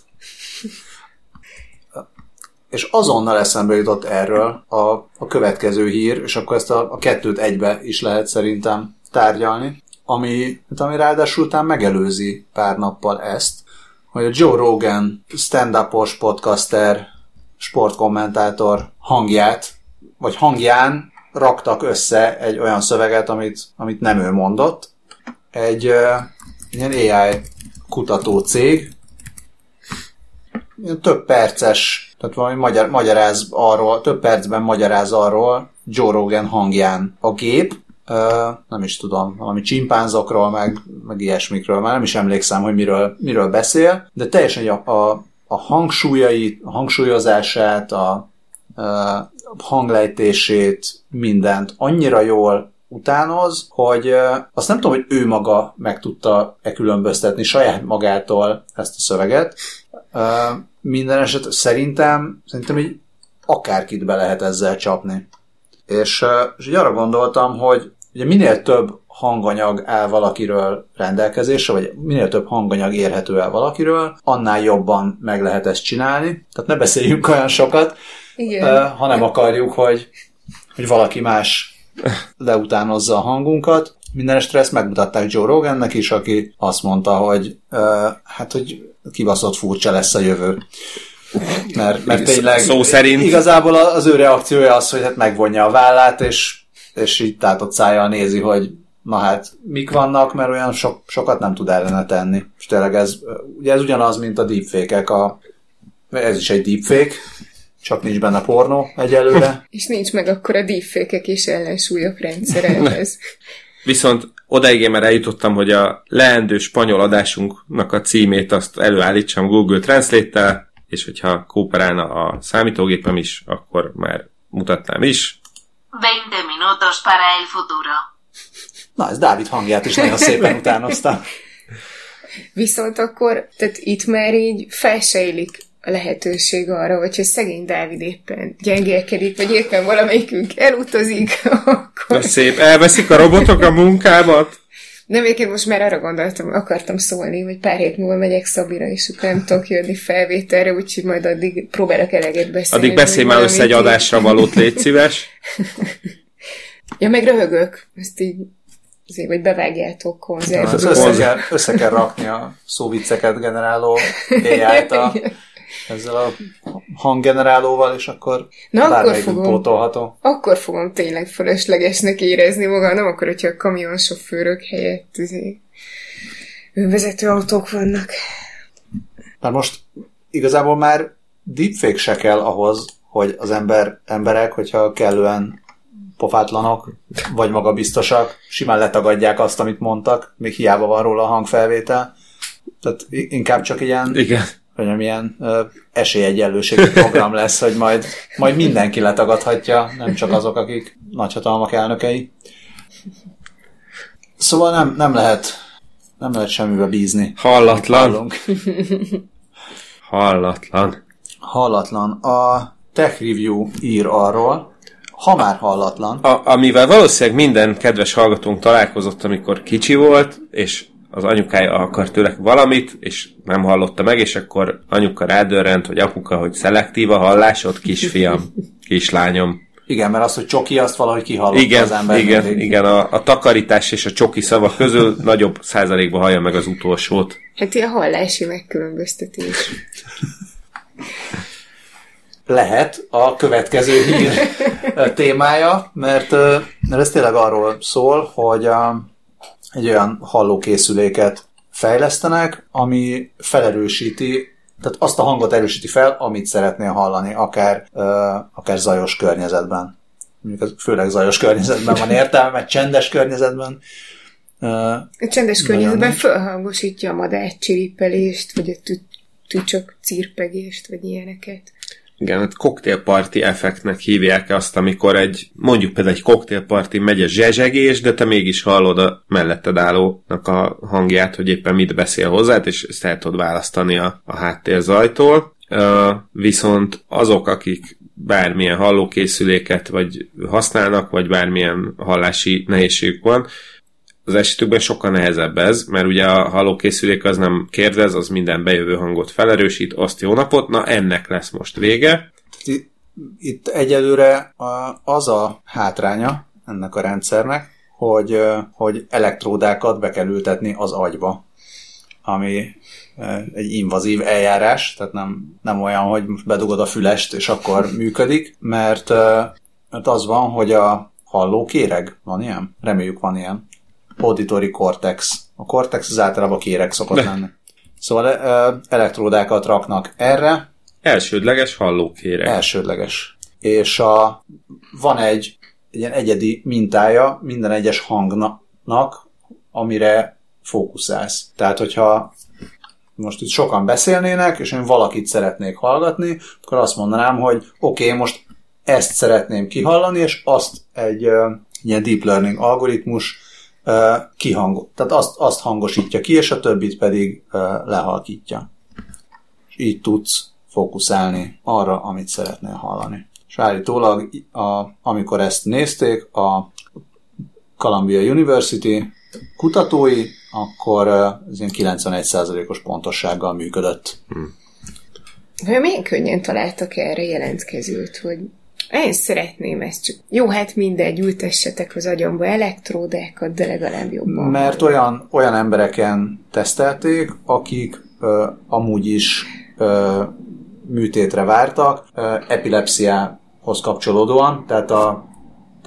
És azonnal eszembe jutott erről a, a következő hír, és akkor ezt a, a kettőt egybe is lehet szerintem tárgyalni, ami, hát ami ráadásul után megelőzi pár nappal ezt, hogy a Joe Rogan stand-upos podcaster, sportkommentátor hangját, vagy hangján raktak össze egy olyan szöveget, amit, amit nem ő mondott. Egy uh, ilyen AI kutató cég, több perces, tehát valami magyar, magyaráz arról, több percben magyaráz arról Joe Rogan hangján a gép, ö, nem is tudom, valami csimpánzokról, meg, meg ilyesmikről, már nem is emlékszem, hogy miről, miről beszél, de teljesen a, a, a hangsúlyait, a hangsúlyozását, a hanglejtését, mindent annyira jól utánoz, hogy azt nem tudom, hogy ő maga meg tudta-e különböztetni saját magától ezt a szöveget. Minden eset szerintem, szerintem így akárkit be lehet ezzel csapni. És, és így arra gondoltam, hogy ugye minél több hanganyag áll valakiről rendelkezésre, vagy minél több hanganyag érhető el valakiről, annál jobban meg lehet ezt csinálni. Tehát ne beszéljünk olyan sokat, Igen. Ha nem akarjuk, hogy, hogy valaki más leutánozza a hangunkat. Minden ezt megmutatták Joe Rogannek is, aki azt mondta, hogy hát, hogy kibaszott furcsa lesz a jövő. Mert, mert tényleg Szó szerint. igazából az ő reakciója az, hogy hát megvonja a vállát, és, és így tátott szájjal nézi, hogy na hát mik vannak, mert olyan sok, sokat nem tud ellene tenni. És tényleg ez, ugye ez ugyanaz, mint a deepfake-ek, a, ez is egy deepfake, csak nincs benne pornó egyelőre. És nincs meg akkor a deepfake és ellensúlyok rendszere ehhez. Viszont odaig én már eljutottam, hogy a leendő spanyol adásunknak a címét azt előállítsam Google Translate-tel, és hogyha kooperálna a számítógépem is, akkor már mutatnám is. 20 minutos para el futuro. Na, ez Dávid hangját is nagyon szépen utánozta. Viszont akkor, tehát itt már így felsejlik lehetőség arra, hogyha szegény Dávid éppen gyengélkedik, vagy éppen valamelyikünk elutazik, akkor Na szép, elveszik a robotok a munkámat? Nem, egyébként most már arra gondoltam, akartam szólni, hogy pár hét múlva megyek Szabira, és akkor nem tudok jönni felvételre, úgyhogy majd addig próbálok eleget beszélni. Addig beszélj már össze egy adásra valót, légy szíves. Ja, meg röhögök. Ezt így azért, hogy bevágjátok konzerv. Ez össze, kell, össze kell rakni a szóvicceket generáló AI-t a, ezzel a hanggenerálóval, és akkor Na, akkor fogom. pótolható. Akkor fogom tényleg fölöslegesnek érezni magam, nem akkor, hogyha a kamionsofőrök helyett izé, önvezető autók vannak. Mert most igazából már deepfake se kell ahhoz, hogy az ember, emberek, hogyha kellően pofátlanok, vagy magabiztosak, simán letagadják azt, amit mondtak, még hiába van róla a hangfelvétel. Tehát inkább csak ilyen, Igen. Hogy nem ilyen ö, esélyegyenlőségi program lesz, hogy majd, majd mindenki letagadhatja, nem csak azok, akik nagyhatalmak elnökei. Szóval nem, nem lehet nem lehet semmibe bízni. Hallatlan. Hallatlan. Hallatlan. A Tech Review ír arról, ha már hallatlan, A, amivel valószínűleg minden kedves hallgatónk találkozott, amikor kicsi volt, és az anyukája akart tőle valamit, és nem hallotta meg, és akkor anyuka rádörrent, hogy apuka, hogy szelektív a hallásod, kisfiam, kislányom. igen, mert az, hogy csoki, azt valahogy kihallotta Igen, az ember. igen, mindig. igen, a, a takarítás és a csoki szavak közül nagyobb százalékban hallja meg az utolsót. Hát ilyen hallási megkülönböztetés. lehet a következő hír témája, mert, mert ez tényleg arról szól, hogy a, egy olyan hallókészüléket fejlesztenek, ami felerősíti, tehát azt a hangot erősíti fel, amit szeretnél hallani, akár, ö, akár zajos környezetben. Mondjuk ez főleg zajos környezetben van értelme, mert csendes környezetben ö, A csendes környezetben fölhangosítja a madár csiripelést, vagy a tü- tücsök cirpegést, vagy ilyeneket. Igen, hát koktélparti effektnek hívják azt, amikor egy, mondjuk például egy koktélparti megy a zsezsegés, de te mégis hallod a melletted állónak a hangját, hogy éppen mit beszél hozzád, és ezt el tudod választani a, a háttérzajtól. Uh, viszont azok, akik bármilyen hallókészüléket vagy használnak, vagy bármilyen hallási nehézségük van, az esetükben sokkal nehezebb ez, mert ugye a hallókészülék az nem kérdez, az minden bejövő hangot felerősít, azt jó napot, na ennek lesz most vége. Itt- Itt egyelőre az a hátránya ennek a rendszernek, hogy, hogy elektródákat be kell ültetni az agyba, ami egy invazív eljárás, tehát nem, nem olyan, hogy most bedugod a fülest, és akkor működik, mert, mert az van, hogy a hallókéreg, van ilyen? Reméljük van ilyen. Auditory cortex. A cortex az általában kéreg szokott lenni. Szóval elektródákat raknak erre, Elsődleges hallókéreg. elsődleges. És a, van egy, egy ilyen egyedi mintája minden egyes hangnak, amire fókuszálsz. Tehát, hogyha most itt sokan beszélnének, és én valakit szeretnék hallgatni, akkor azt mondanám, hogy oké, okay, most ezt szeretném kihallani, és azt egy uh, ilyen deep learning algoritmus kihang, tehát azt, azt hangosítja ki, és a többit pedig lehalkítja. És így tudsz fókuszálni arra, amit szeretnél hallani. És állítólag, a, amikor ezt nézték, a Columbia University kutatói, akkor ez ilyen 91%-os pontossággal működött. Vajon milyen könnyen találtak erre jelentkezőt, hogy én szeretném ezt csak. Jó, hát mindegy, ültessetek az agyamba elektródákat, de legalább jobban. Mert olyan, olyan embereken tesztelték, akik ö, amúgy is ö, műtétre vártak, ö, epilepsziához kapcsolódóan, tehát a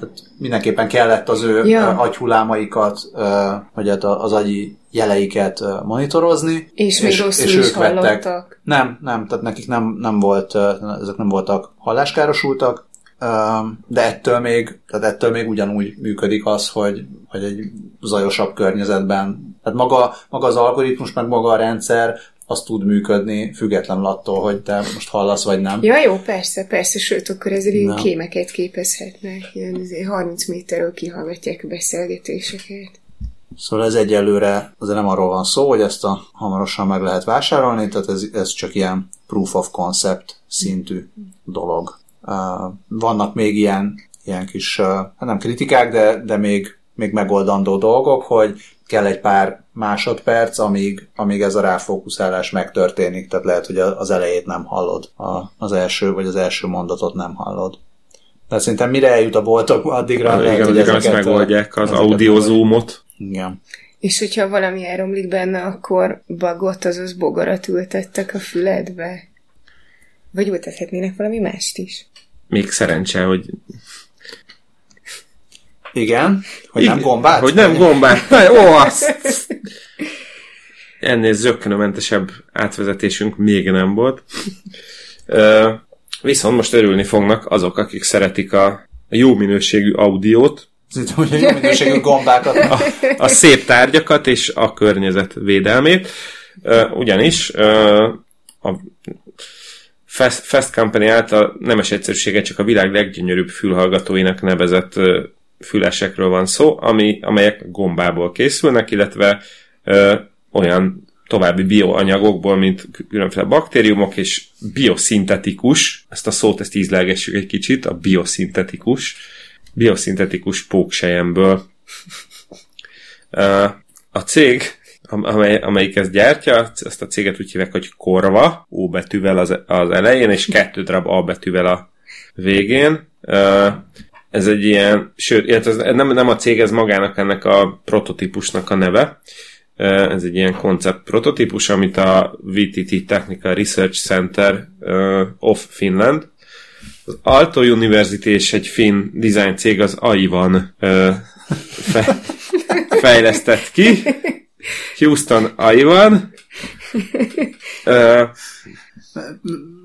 tehát mindenképpen kellett az ő Ja. agyhullámaikat, vagy hát az agyi jeleiket monitorozni. És még rosszul is hallottak. Nem, nem, tehát nekik nem, nem volt, ezek nem voltak halláskárosultak, de ettől még, tehát ettől még ugyanúgy működik az, hogy, hogy egy zajosabb környezetben, tehát maga, maga az algoritmus, meg maga a rendszer, az tud működni, függetlenül attól, hogy te most hallasz, vagy nem. Ja, jó, persze, persze, sőt, akkor ezzel ilyen kémeket képezhetnek. Ilyen azért 30 méterről kihallgatják a beszélgetéseket. Szóval ez egyelőre azért nem arról van szó, hogy ezt a hamarosan meg lehet vásárolni, tehát ez, ez csak ilyen proof of concept szintű dolog. Uh, vannak még ilyen, ilyen kis, uh, nem kritikák, de, de még, még megoldandó dolgok, hogy kell egy pár másodperc, amíg, amíg ez a ráfókuszálás megtörténik, tehát lehet, hogy az elejét nem hallod, a, az első, vagy az első mondatot nem hallod. De szerintem mire eljut a boltok, addigra lehet, Igen, hogy ezeket, megoldják az audiozoomot. Igen. És hogyha valami elromlik benne, akkor bagot, azaz bogarat ültettek a füledbe? Vagy ültethetnének valami mást is? Még szerencse, hogy... Igen? Hogy nem gombát? Hogy nem gombát. Na, Ó, azt... Ennél zökkenőmentesebb átvezetésünk még nem volt. Ö, Viszont most örülni fognak azok, akik szeretik a a jó minőségű audiót, hogy a jó minőségű gombákat. a szép tárgyakat és a környezet védelmét. Ugyanis a Fast, Fast Company által nemes egyszerűsége csak a világ leggyönyörűbb fülhallgatóinak nevezett fülesekről van szó, ami, amelyek gombából készülnek, illetve ö, olyan további bioanyagokból, mint különféle baktériumok, és bioszintetikus, ezt a szót ezt ízlelgessük egy kicsit, a bioszintetikus, bioszintetikus póksejemből. A cég, am- amely, amelyik ezt gyártja, ezt a céget úgy hívják, hogy Korva, O betűvel az, az elején, és kettő darab A betűvel a végén. Ez egy ilyen, sőt, ez nem, nem a cég, ez magának ennek a prototípusnak a neve. Ez egy ilyen koncept prototípus, amit a VTT Technical Research Center of Finland az Aalto University és egy finn design cég az Aivan fe, fejlesztett ki. Houston Aivan.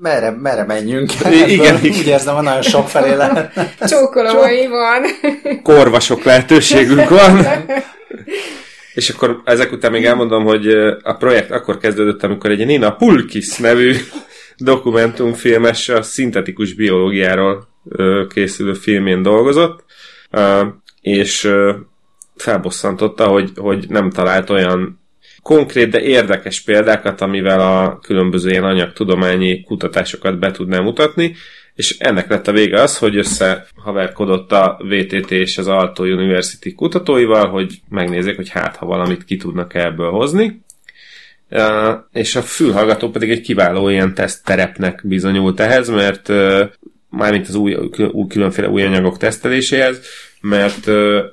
Merre, merre menjünk? Igen, Ebből igen. Úgy érzem, hogy nagyon sok felé lehet. Csókolói van. korvasok lehetőségünk van. És akkor ezek után még elmondom, hogy a projekt akkor kezdődött, amikor egy Nina Pulkis nevű dokumentumfilmes a szintetikus biológiáról készülő filmén dolgozott, és felbosszantotta, hogy, hogy nem talált olyan konkrét, de érdekes példákat, amivel a különböző ilyen anyagtudományi kutatásokat be tudná mutatni, és ennek lett a vége az, hogy összehaverkodott a VTT és az Aalto University kutatóival, hogy megnézzék, hogy hát, ha valamit ki tudnak ebből hozni. És a fülhallgató pedig egy kiváló ilyen tesztterepnek bizonyult ehhez, mert mármint az új, új különféle új anyagok teszteléséhez, mert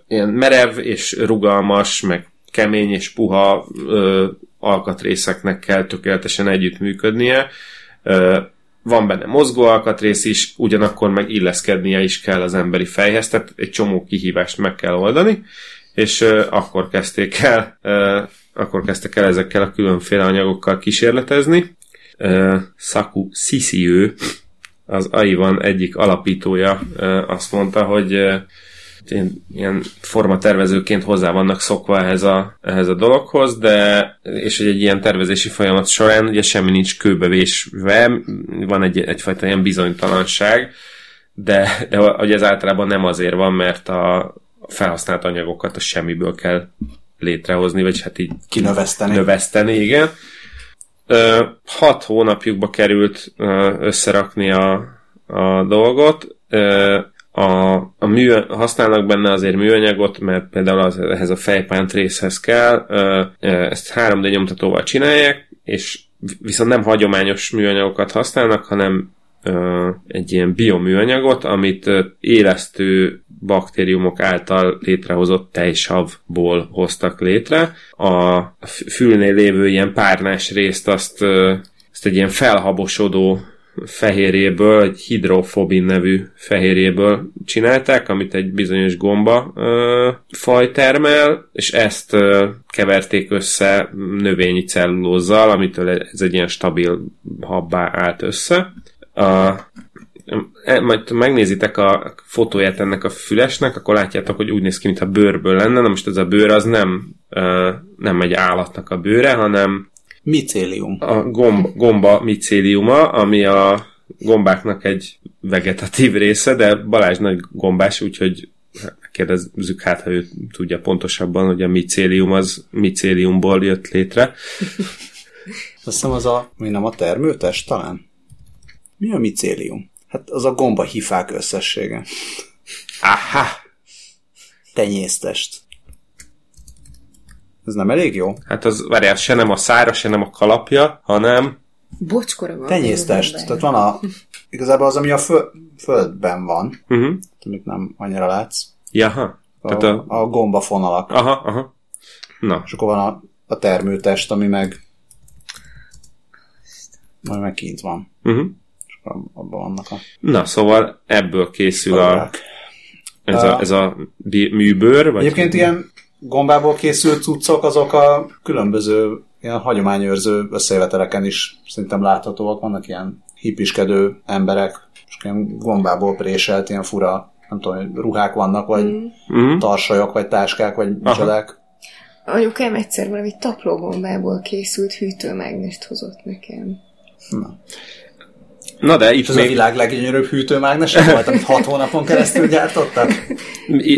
ilyen merev és rugalmas, meg kemény és puha uh, alkatrészeknek kell tökéletesen együttműködnie. Uh, van benne mozgó alkatrész is, ugyanakkor meg illeszkednie is kell az emberi fejhez, tehát egy csomó kihívást meg kell oldani, és uh, akkor kezdték el uh, akkor kezdtek el ezekkel a különféle anyagokkal kísérletezni. Uh, Saku Sisiő, az Aivan egyik alapítója uh, azt mondta, hogy uh, ilyen, ilyen formatervezőként hozzá vannak szokva ehhez a, ehhez a dologhoz, de és hogy egy ilyen tervezési folyamat során ugye semmi nincs kőbevésve, van egy, egyfajta ilyen bizonytalanság, de, de hogy ez általában nem azért van, mert a felhasznált anyagokat a semmiből kell létrehozni, vagy hát így Kinöveszteni. növeszteni, igen. Ö, hat hónapjukba került ö, összerakni a, a dolgot. Ö, a, a mű, használnak benne azért műanyagot, mert például az, ehhez a fejpánt részhez kell. Ezt 3D nyomtatóval csinálják, és viszont nem hagyományos műanyagokat használnak, hanem egy ilyen bioműanyagot, amit élesztő baktériumok által létrehozott tejsavból hoztak létre. A fülnél lévő ilyen párnás részt azt, azt egy ilyen felhabosodó fehérjéből, egy hidrofobin nevű fehérjéből csinálták, amit egy bizonyos gomba ö, faj termel, és ezt ö, keverték össze növényi cellulózzal, amitől ez egy ilyen stabil habbá állt össze. A, e, majd megnézitek a fotóját ennek a fülesnek, akkor látjátok, hogy úgy néz ki, mintha bőrből lenne. Na most ez a bőr az nem, nem egy állatnak a bőre, hanem Micélium. a gomba, gomba micéliuma, ami a gombáknak egy vegetatív része, de Balázs nagy gombás, úgyhogy kérdezzük hát, ha ő tudja pontosabban, hogy a micélium az micéliumból jött létre. Azt hiszem az a, mi nem a termőtest talán? Mi a micélium? Hát az a gomba hifák összessége. Aha! Tenyésztest. Ez nem elég jó? Hát az, várjál, se nem a szára, se nem a kalapja, hanem Bocskora van. Tenyésztest. Tehát van a, igazából az, ami a föl, földben van, uh-huh. amit nem annyira látsz. Jaha. A, Tehát a... a gombafonalak. Aha, aha. Na, És akkor van a, a termőtest, ami meg ami meg kint van. uh-huh. És akkor abban vannak a Na, szóval ebből készül a, fagylák. ez, a, ez a bi- műbőr, vagy Egyébként ilyen gombából készült cuccok, azok a különböző ilyen hagyományőrző összejöveteleken is szerintem láthatóak. Vannak ilyen hippiskedő emberek, és ilyen gombából préselt, ilyen fura, nem tudom, hogy ruhák vannak, vagy mm. uh-huh. tarsolyok, vagy táskák, vagy micsodák. Anyukám egyszer valami taplóbombából készült hűtőmágnest hozott nekem. Na. Na de itt És ez a még, világ leggyönyörűbb hűtőmágnese volt, amit hat hónapon keresztül gyártottak.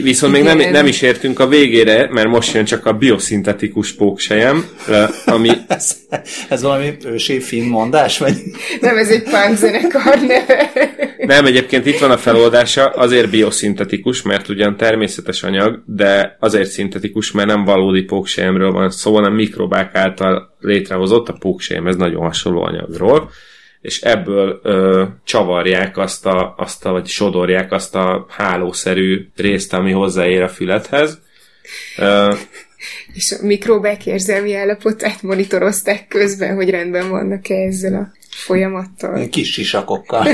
viszont még nem, nem is értünk a végére, mert most jön csak a bioszintetikus póksejem, ami Ez, ez valami ősi finn mondás, vagy? Nem, ez egy punk zenekar neve. Nem, egyébként itt van a feloldása, azért bioszintetikus, mert ugyan természetes anyag, de azért szintetikus, mert nem valódi póksejemről van szó, hanem mikrobák által létrehozott, a póksejem, ez nagyon hasonló anyagról, és ebből ö, csavarják azt a, azt a, vagy sodorják azt a hálószerű részt, ami hozzáér a fülethez. Ö, És a mikrobák érzelmi állapotát monitorozták közben, hogy rendben vannak-e ezzel a folyamattal, kis sisakokkal.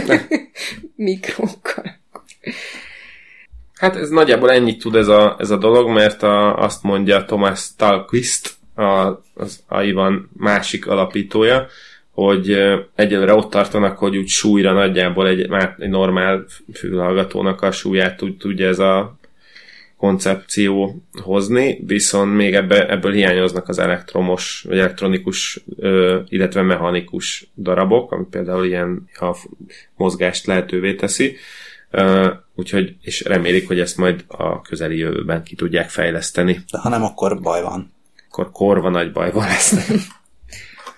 mikrókkal. Hát ez nagyjából ennyit tud ez a, ez a dolog, mert a, azt mondja Thomas Talquist, a, az Aivan másik alapítója, hogy ö, egyelőre ott tartanak, hogy úgy súlyra nagyjából egy, már egy normál fülhallgatónak a súlyát tud, tudja ez a koncepció hozni, viszont még ebbe, ebből hiányoznak az elektromos, vagy elektronikus, ö, illetve mechanikus darabok, ami például ilyen ha mozgást lehetővé teszi. Uh, úgyhogy, és remélik, hogy ezt majd a közeli jövőben ki tudják fejleszteni. De ha nem, akkor baj van. Akkor korva nagy bajban lesz.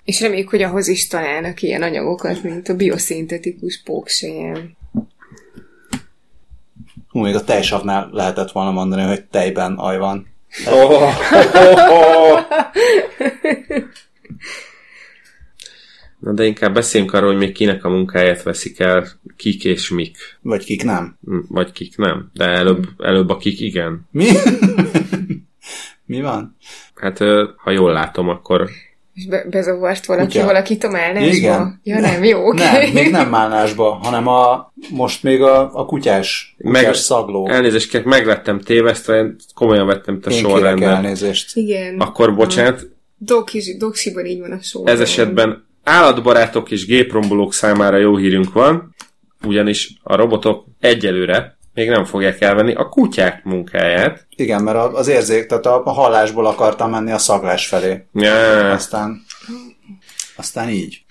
És reméljük, hogy ahhoz is találnak ilyen anyagokat, mint a bioszintetikus póksejem. Hú, még a tejsavnál lehetett volna mondani, hogy tejben aj van. oh, oh, oh. Na de inkább beszéljünk arról, hogy még kinek a munkáját veszik el, kik és mik. Vagy kik nem. Hm, Vagy kik nem. De előbb, előbb a kik igen. Mi? Mi van? Hát ha jól látom, akkor És be- bezavart valaki Kutya. valakit a málnásba? Igen. Ja, nem, jó, oké. Nem, még nem málnásba, hanem a, most még a, a kutyás, kutyás Meg- szagló. elnézést kérek, meglettem tévesztve, én komolyan vettem te sorrendben. elnézést. Igen. Akkor bocsánat, Dokis, doksiban így van a sor. Ez esetben állatbarátok és géprombolók számára jó hírünk van, ugyanis a robotok egyelőre még nem fogják elvenni a kutyák munkáját. Igen, mert az érzék, tehát a, hallásból akartam menni a szaglás felé. Ja, Aztán, aztán így.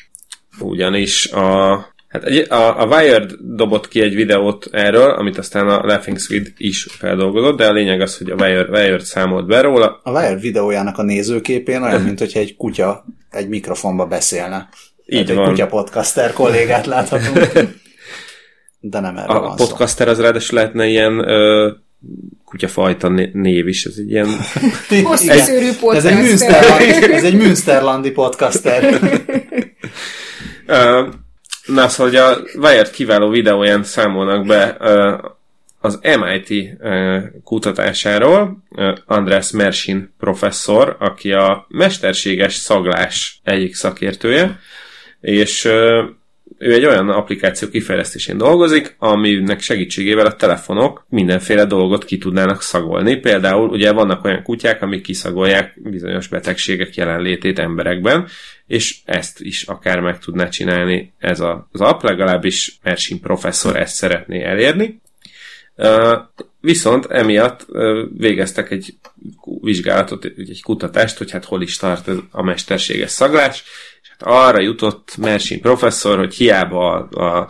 ugyanis a, hát egy, a, a Wired dobott ki egy videót erről, amit aztán a Laughing Squid is feldolgozott, de a lényeg az, hogy a Wired, Wired számolt be róla. A Wired videójának a nézőképén olyan, mint hogyha egy kutya egy mikrofonba beszélne. Így Tehát van. Egy kutya podcaster kollégát láthatunk. De nem erről A van szó. podcaster az ráadásul lehetne ilyen ö, kutyafajta né- név is, ez egy ilyen Hosszú Igen. szőrű Ez egy, podcaster. Münsterland, ez egy Münsterlandi podcaster. Na, szóval hogy a Wired kiváló videóján számolnak be az MIT kutatásáról András Mersin professzor, aki a mesterséges szaglás egyik szakértője, és ő egy olyan applikáció kifejlesztésén dolgozik, aminek segítségével a telefonok mindenféle dolgot ki tudnának szagolni. Például ugye vannak olyan kutyák, amik kiszagolják bizonyos betegségek jelenlétét emberekben, és ezt is akár meg tudná csinálni ez a, az app, legalábbis Mersin professzor ezt szeretné elérni. Viszont emiatt végeztek egy vizsgálatot, egy kutatást, hogy hát hol is tart a mesterséges szaglás, arra jutott Mersin professzor, hogy hiába a, a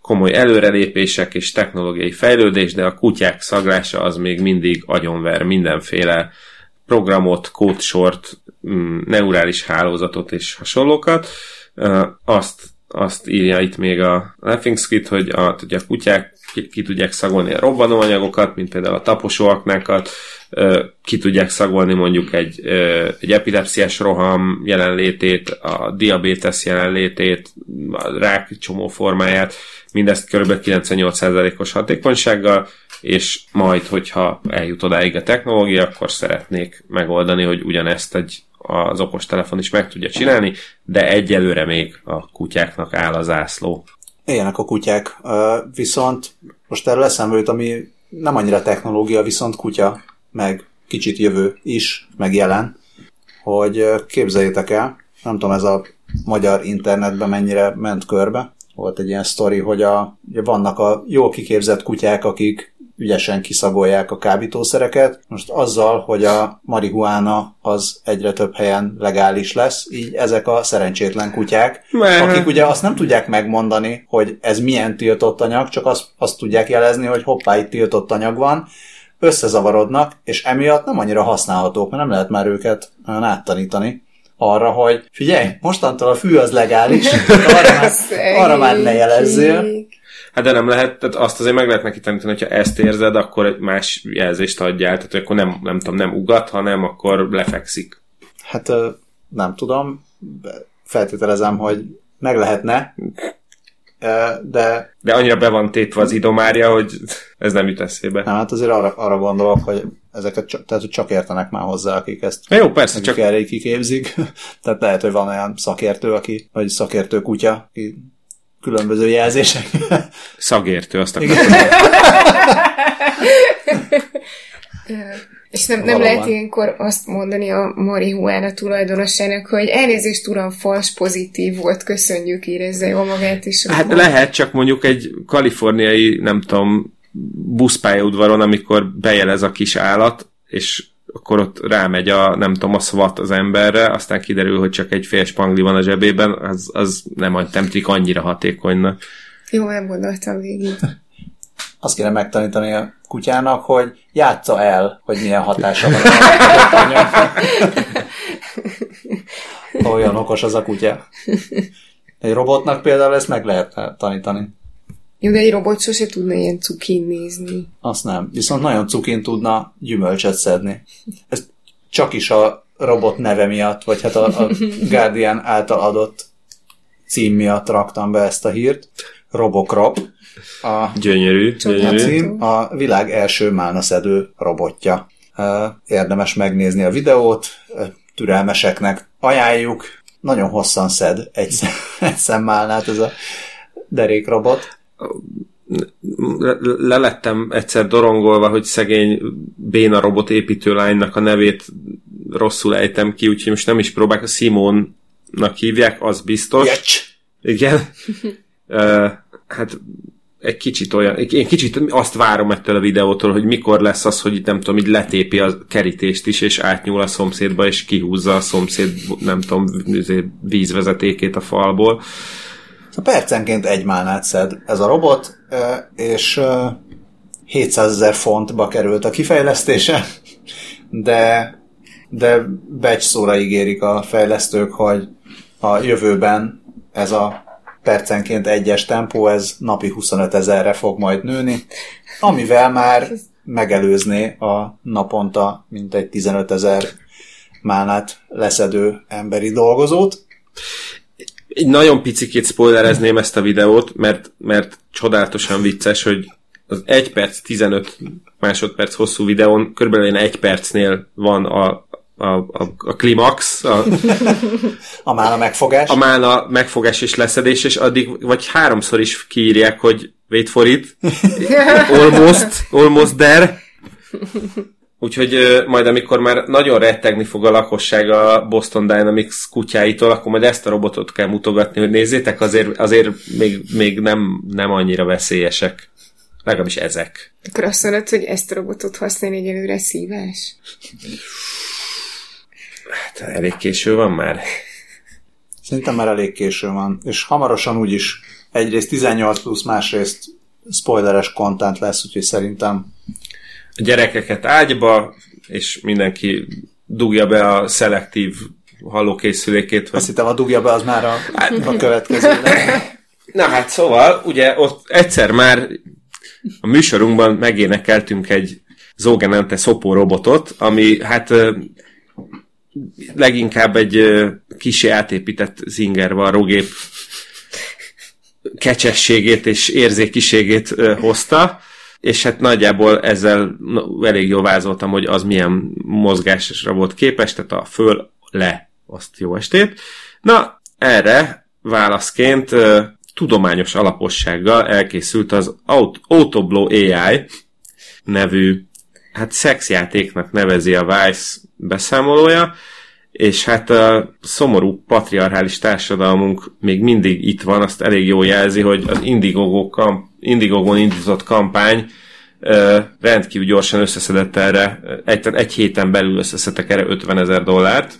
komoly előrelépések és technológiai fejlődés, de a kutyák szaglása az még mindig agyonver mindenféle programot, kódsort, mm, neurális hálózatot és hasonlókat. Azt azt írja itt még a Squid, hogy a, ugye a kutyák ki, ki tudják szagolni a robbanóanyagokat, mint például a taposóaknákat, ki tudják szagolni mondjuk egy, egy epilepsziás roham jelenlétét, a diabétesz jelenlétét, a rák csomó formáját, mindezt kb. 98%-os hatékonysággal, és majd, hogyha eljut odáig a technológia, akkor szeretnék megoldani, hogy ugyanezt egy az okostelefon is meg tudja csinálni, de egyelőre még a kutyáknak áll a zászló. Éljenek a kutyák. Viszont most erről eszembe jut, ami nem annyira technológia, viszont kutya, meg kicsit jövő is, meg jelen, hogy képzeljétek el, nem tudom, ez a magyar internetben mennyire ment körbe, volt egy ilyen sztori, hogy a, ugye vannak a jól kiképzett kutyák, akik ügyesen kiszagolják a kábítószereket. Most azzal, hogy a marihuána az egyre több helyen legális lesz, így ezek a szerencsétlen kutyák, Meh. akik ugye azt nem tudják megmondani, hogy ez milyen tiltott anyag, csak azt, azt tudják jelezni, hogy hoppá, itt tiltott anyag van, összezavarodnak, és emiatt nem annyira használhatók, mert nem lehet már őket olyan áttanítani arra, hogy figyelj, mostantól a fű az legális, arra már, arra már ne jelezzél. Hát de nem lehet, tehát azt azért meg lehet neki tanítani, hogyha ezt érzed, akkor egy más jelzést adjál, tehát akkor nem, nem tudom, nem ugat, hanem akkor lefekszik. Hát ö, nem tudom, feltételezem, hogy meg lehetne, de De annyira be van tétve az idomárja, hogy ez nem jut eszébe. hát azért arra, arra gondolok, hogy ezeket csak, tehát, hogy csak értenek már hozzá, akik ezt Na jó, persze, akik csak erre kiképzik. tehát lehet, hogy van olyan szakértő, aki, vagy szakértő kutya, aki különböző jelzések. szagértő, azt akartam. És nem, nem lehet ilyenkor azt mondani a marihuána tulajdonosának, hogy elnézést uram, fals pozitív volt, köszönjük, érezze jól magát, és Hát akkor- lehet, csak mondjuk egy kaliforniai, nem tudom, buszpályaudvaron, amikor bejelez a kis állat, és akkor ott rámegy a, nem tudom, a SWAT az emberre, aztán kiderül, hogy csak egy fél spangli van a zsebében, az, az nem, nem tűnik annyira hatékonynak. Jó, nem gondoltam végig. Azt kéne megtanítani a kutyának, hogy játsza el, hogy milyen hatása van. Olyan okos az a kutya. Egy robotnak például ezt meg lehet tanítani. Jó, de egy robot sose tudna ilyen cukin nézni. Azt nem. Viszont nagyon cukin tudna gyümölcsöt szedni. Ez csak is a robot neve miatt, vagy hát a, a Guardian által adott cím miatt raktam be ezt a hírt. Robokrop. A, Gyönyörű, a gyönyörű. cím a világ első málnaszedő robotja. Érdemes megnézni a videót, türelmeseknek ajánljuk. Nagyon hosszan szed egy, szem, egy szemmálnát ez a derékrobot. Le- lelettem egyszer dorongolva, hogy szegény béna robot építőlánynak a nevét rosszul ejtem ki, úgyhogy most nem is próbálok, a Simonnak hívják, az biztos. Jecs! Igen. Ö, hát egy kicsit olyan, én kicsit azt várom ettől a videótól, hogy mikor lesz az, hogy nem tudom, így letépi a kerítést is, és átnyúl a szomszédba, és kihúzza a szomszéd, nem tudom, izé, vízvezetékét a falból. A percenként egy málnát szed ez a robot, és ö, 700 ezer fontba került a kifejlesztése, de, de becs szóra ígérik a fejlesztők, hogy a jövőben ez a percenként egyes tempó, ez napi 25 ezerre fog majd nőni, amivel már megelőzné a naponta mintegy 15 ezer málnát leszedő emberi dolgozót. Egy nagyon picikét spoilerezném ezt a videót, mert, mert csodálatosan vicces, hogy az 1 perc 15 másodperc hosszú videón körülbelül ilyen 1 percnél van a, a, a, a klimax, a, A mála megfogás. a mána megfogás és leszedés, és addig vagy háromszor is kiírják, hogy wait for it, almost, almost there. Úgyhogy majd amikor már nagyon rettegni fog a lakosság a Boston Dynamics kutyáitól, akkor majd ezt a robotot kell mutogatni, hogy nézzétek, azért, azért még, még nem, nem annyira veszélyesek. Legalábbis ezek. Akkor azt mondod, hogy ezt a robotot használni egyelőre szívás? Hát elég késő van már. Szerintem már elég késő van, és hamarosan úgyis egyrészt 18 plusz, másrészt spoileres content lesz, úgyhogy szerintem A gyerekeket ágyba, és mindenki dugja be a szelektív hallókészülékét. Hogy... Azt hittem, a dugja be az már a, a következő. Na hát szóval, ugye ott egyszer már a műsorunkban megénekeltünk egy Zogenente szopó robotot, ami hát leginkább egy ö, kisé átépített Zinger varrógép kecsességét és érzékiségét hozta, és hát nagyjából ezzel elég jól vázoltam, hogy az milyen mozgásra volt képes, tehát a föl, le, azt jó estét. Na, erre válaszként tudományos alapossággal elkészült az Aut- Autoblow AI nevű, hát szexjátéknak nevezi a Vice beszámolója, és hát a szomorú patriarchális társadalmunk még mindig itt van, azt elég jól jelzi, hogy az Indiegogo kamp, Indiegogon indított kampány rendkívül gyorsan összeszedett erre, egy, egy héten belül összeszedtek erre 50 ezer dollárt.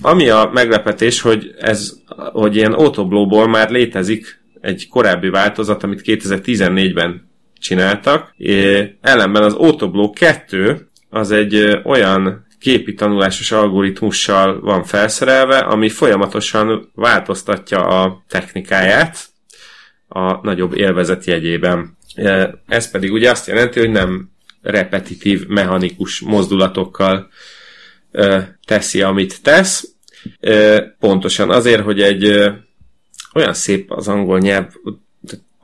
Ami a meglepetés, hogy ez, hogy ilyen Autoblowból már létezik egy korábbi változat, amit 2014-ben csináltak. É, ellenben az Autoblow 2 az egy olyan képi tanulásos algoritmussal van felszerelve, ami folyamatosan változtatja a technikáját a nagyobb élvezet jegyében. Ez pedig ugye azt jelenti, hogy nem repetitív, mechanikus mozdulatokkal teszi, amit tesz. Pontosan azért, hogy egy olyan szép az angol nyelv,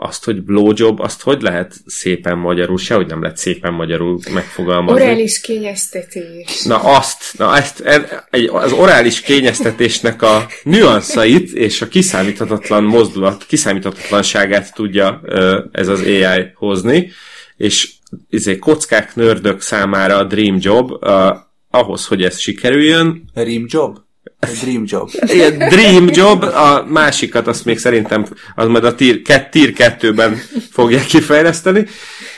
azt, hogy blowjob, azt hogy lehet szépen magyarul, sehogy nem lehet szépen magyarul megfogalmazni. Orális kényeztetés. Na azt, na ezt, egy, az orális kényeztetésnek a nüanszait és a kiszámíthatatlan mozdulat, kiszámíthatatlanságát tudja ez az AI hozni, és izé, kockák, nördök számára a dream job, ahhoz, hogy ez sikerüljön, Dream job? Dream job. ilyen dream job, a másikat azt még szerintem az majd a tier, tier 2-ben fogják kifejleszteni.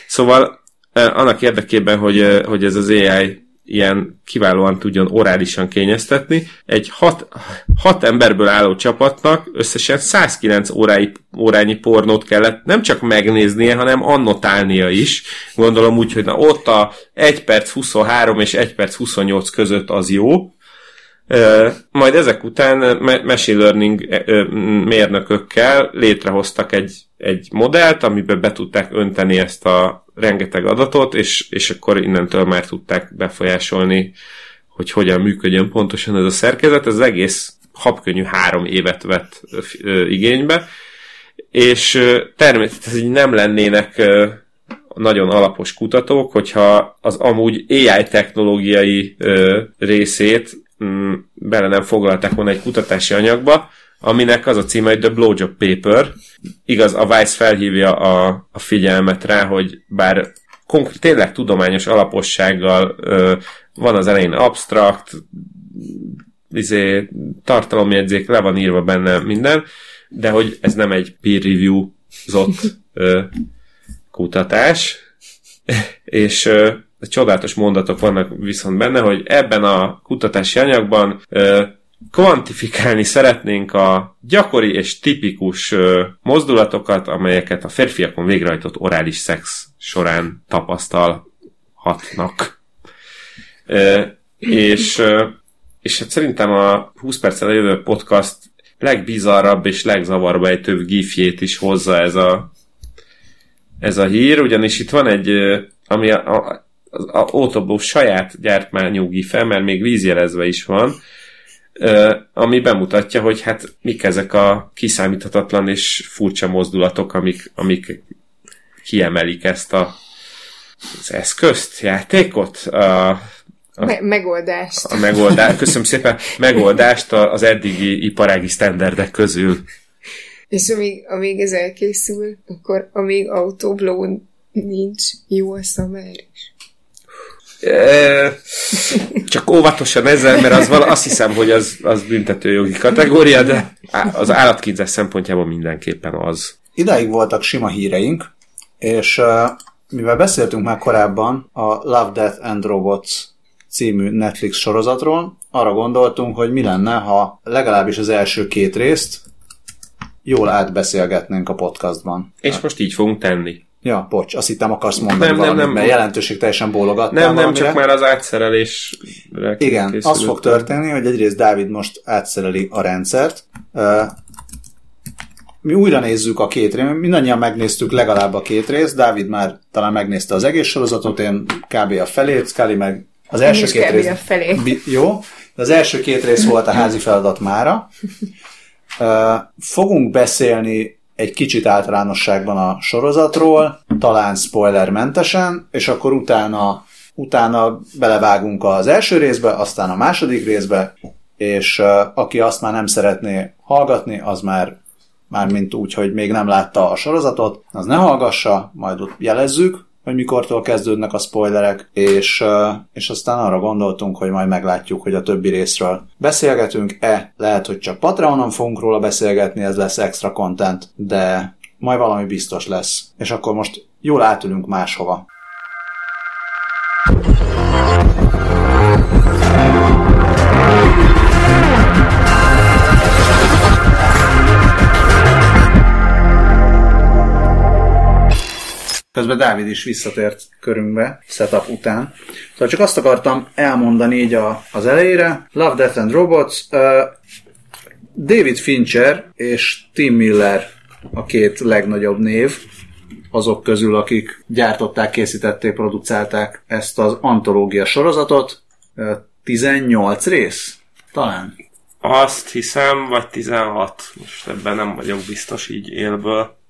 Szóval annak érdekében, hogy, hogy ez az AI ilyen kiválóan tudjon orálisan kényeztetni, egy hat, hat emberből álló csapatnak összesen 109 órái, órányi pornót kellett nem csak megnéznie, hanem annotálnia is. Gondolom úgy, hogy na ott a 1 perc 23 és 1 perc 28 között az jó, Majd ezek után machine learning mérnökökkel létrehoztak egy, egy modellt, amiben be tudták önteni ezt a rengeteg adatot, és, és akkor innentől már tudták befolyásolni, hogy hogyan működjön pontosan ez a szerkezet. Ez egész habkönnyű három évet vett igénybe, és természetesen nem lennének nagyon alapos kutatók, hogyha az amúgy AI technológiai ö, részét mm, bele nem foglalták volna egy kutatási anyagba, aminek az a címe, hogy The Blowjob Paper. Igaz, a Vice felhívja a, a figyelmet rá, hogy bár konkrét, tényleg tudományos alapossággal ö, van az elején abstrakt, izé, tartalomjegyzék, le van írva benne minden, de hogy ez nem egy peer review-zott ö, kutatás, és ö, csodálatos mondatok vannak viszont benne, hogy ebben a kutatási anyagban ö, kvantifikálni szeretnénk a gyakori és tipikus ö, mozdulatokat, amelyeket a férfiakon végrehajtott orális szex során tapasztalhatnak. Ö, és, ö, és hát szerintem a 20 perccel jövő podcast legbizarrabb és legzavarba ejtőbb gifjét is hozza ez a, ez a hír, ugyanis itt van egy, ami a, a, az a Autoblow saját gyártmányú gife, mert még vízjelezve is van, ami bemutatja, hogy hát mik ezek a kiszámíthatatlan és furcsa mozdulatok, amik, amik kiemelik ezt a, az eszközt, játékot, a, Me- megoldást. a megoldást, köszönöm szépen, megoldást a- az eddigi iparági sztenderdek közül. És amíg, amíg ez elkészül, akkor amíg autóbló nincs, jó a szamer is. Csak óvatosan ezzel, mert az vala, azt hiszem, hogy az, az büntetőjogi kategória, de az állatkínzás szempontjából mindenképpen az. Idáig voltak sima híreink, és mivel beszéltünk már korábban a Love, Death and Robots című Netflix sorozatról, arra gondoltunk, hogy mi lenne, ha legalábbis az első két részt jól átbeszélgetnénk a podcastban. És most így fogunk tenni. Ja, bocs, azt hittem akarsz mondani Nem, nem, valamit, nem. mert jelentőség teljesen bólogattál Nem, nem, valamire. csak már az átszerelésre Igen, az fog történni, hogy egyrészt Dávid most átszereli a rendszert. Mi újra nézzük a két részt, mindannyian megnéztük legalább a két részt, Dávid már talán megnézte az egész sorozatot, én kb. a felét, Scully meg az első két kb. rész. a felét. Bi- Jó, az első két rész volt a házi feladat mára. Fogunk beszélni egy kicsit általánosságban a sorozatról, talán spoilermentesen, és akkor utána, utána belevágunk az első részbe, aztán a második részbe, és aki azt már nem szeretné hallgatni, az már már mint úgy, hogy még nem látta a sorozatot, az ne hallgassa, majd ott jelezzük, hogy mikortól kezdődnek a spoilerek, és, ö, és aztán arra gondoltunk, hogy majd meglátjuk, hogy a többi részről beszélgetünk-e, lehet, hogy csak Patreonon fogunk róla beszélgetni, ez lesz extra content, de majd valami biztos lesz. És akkor most jól átülünk máshova. Közben Dávid is visszatért körünkbe, setup után. Szóval csak azt akartam elmondani így a, az elejére. Love, Death and Robots. Uh, David Fincher és Tim Miller a két legnagyobb név, azok közül, akik gyártották, készítették, producálták ezt az antológia sorozatot. Uh, 18 rész? Talán. Azt hiszem, vagy 16. Most ebben nem vagyok biztos így élből.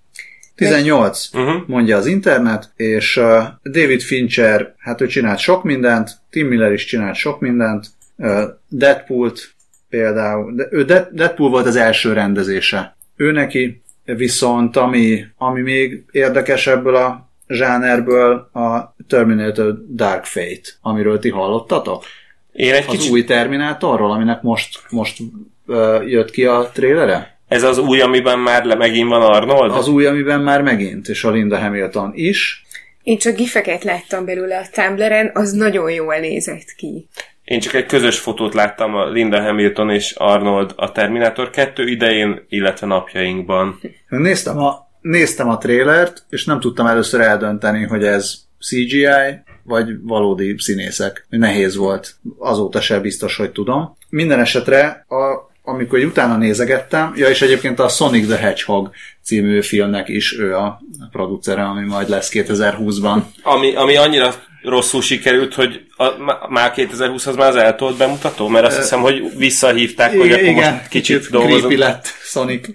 18, Uh-huh. mondja az internet, és uh, David Fincher, hát ő csinált sok mindent, Tim Miller is csinált sok mindent, uh, Deadpool-t például, de ő Dead- Deadpool volt az első rendezése. Ő neki viszont, ami, ami még érdekes ebből a zsánerből, a Terminator Dark Fate, amiről ti hallottatok? Én egy Az kicsit... új Terminátorról, aminek most, most uh, jött ki a trélere? Ez az új, amiben már le megint van Arnold? Az új, amiben már megint, és a Linda Hamilton is. Én csak gifeket láttam belőle a Tumblr-en, az nagyon jól nézett ki. Én csak egy közös fotót láttam a Linda Hamilton és Arnold a Terminator 2 idején, illetve napjainkban. Néztem a, néztem a trélert, és nem tudtam először eldönteni, hogy ez CGI, vagy valódi színészek. Nehéz volt. Azóta se biztos, hogy tudom. Minden esetre, a, amikor így utána nézegettem, ja, és egyébként a Sonic the Hedgehog című filmnek is ő a producere, ami majd lesz 2020-ban. Ami, ami annyira rosszul sikerült, hogy a, má- már 2020 az már az eltolt bemutató, mert azt hiszem, hogy visszahívták, hogy akkor most kicsit dolgozunk. creepy lett Sonic.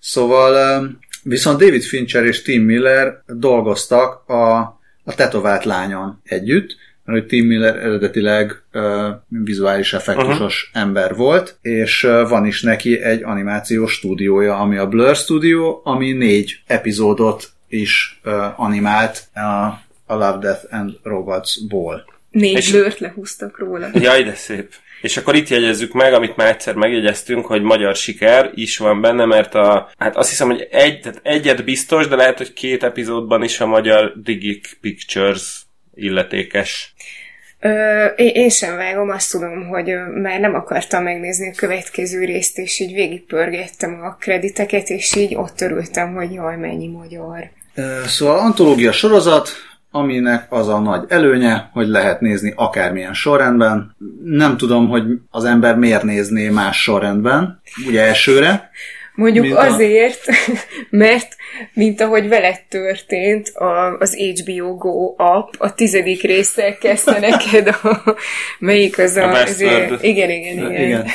Szóval viszont David Fincher és Tim Miller dolgoztak a, a tetovált lányon együtt, mert hogy Tim Miller eredetileg uh, vizuális effektusos uh-huh. ember volt, és uh, van is neki egy animációs stúdiója, ami a Blur Studio, ami négy epizódot is uh, animált a, a Love, Death and Robots-ból. Négy És- lőrt lehúztak róla. Jaj, de szép. És akkor itt jegyezzük meg, amit már egyszer megjegyeztünk, hogy magyar siker is van benne, mert a, hát azt hiszem, hogy egy, tehát egyet biztos, de lehet, hogy két epizódban is a magyar Digic Pictures illetékes. Ö, én, sem vágom, azt tudom, hogy már nem akartam megnézni a következő részt, és így végigpörgettem a krediteket, és így ott örültem, hogy jaj, mennyi magyar. Ö, Szóval antológia sorozat, aminek az a nagy előnye, hogy lehet nézni akármilyen sorrendben. Nem tudom, hogy az ember miért nézné más sorrendben, ugye elsőre. Mondjuk Mint a- azért, mert mint ahogy veled történt, a, az HBO Go app a tizedik résszel kezdte neked a... Melyik az a... A azért- igen, igen, igen. Igen.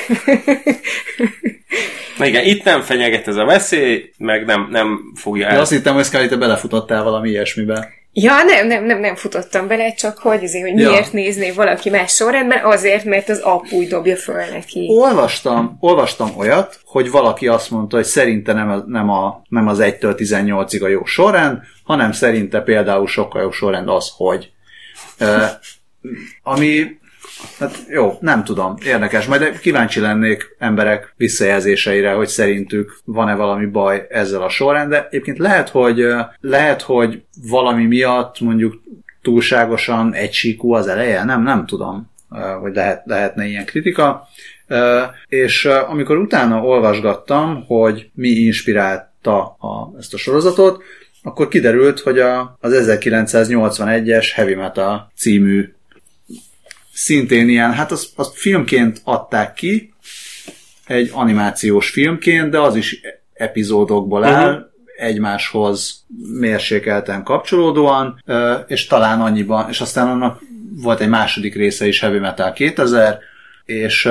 Na igen, itt nem fenyeget ez a veszély, meg nem, nem fogja De el. azt hittem, hogy Scully, te belefutottál valami ilyesmibe. Ja, nem, nem, nem, nem futottam bele, csak hogy azért, hogy Ja. miért nézné valaki más sorrendben, azért, mert az úgy dobja föl neki. Olvastam, olvastam olyat, hogy valaki azt mondta, hogy szerinte nem, nem, a, nem az 1-től 18-ig a jó sorrend, hanem szerinte például sokkal jobb sorrend az, hogy. Uh, ami, hát jó, nem tudom, érdekes, majd kíváncsi lennék emberek visszajelzéseire, hogy szerintük van-e valami baj ezzel a sorrendel. Egyébként lehet, hogy, lehet, hogy valami miatt mondjuk túlságosan egysíkú az eleje, nem, nem tudom, hogy lehet, lehetne ilyen kritika. És amikor utána olvasgattam, hogy mi inspirálta a, ezt a sorozatot, akkor kiderült, hogy a, az 1981-es Heavy Metal című szintén ilyen, hát azt, azt filmként adták ki, egy animációs filmként, de az is epizódokból áll, uh-huh. egymáshoz mérsékelten kapcsolódóan, és talán annyiban, és aztán annak volt egy második része is Heavy Metal 2000, és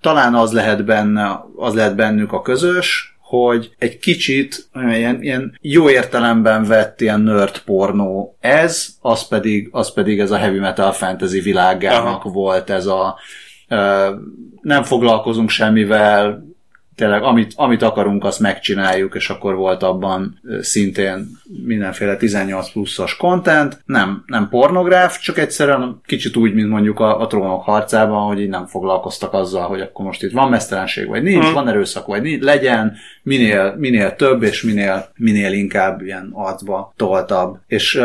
talán az lehet benne, az lehet bennük a közös, hogy egy kicsit ilyen, ilyen jó értelemben vett ilyen nerd pornó ez, az pedig, az pedig ez a heavy metal fantasy világának Aha. volt ez a ö, nem foglalkozunk semmivel, tényleg amit, amit akarunk, azt megcsináljuk, és akkor volt abban szintén mindenféle 18 pluszos content, nem, nem pornográf, csak egyszerűen kicsit úgy, mint mondjuk a, a trónok harcában, hogy így nem foglalkoztak azzal, hogy akkor most itt van mesztelenség, vagy nincs, hmm. van erőszak, vagy nincs, legyen, minél, minél több, és minél, minél inkább ilyen arcba toltabb. És,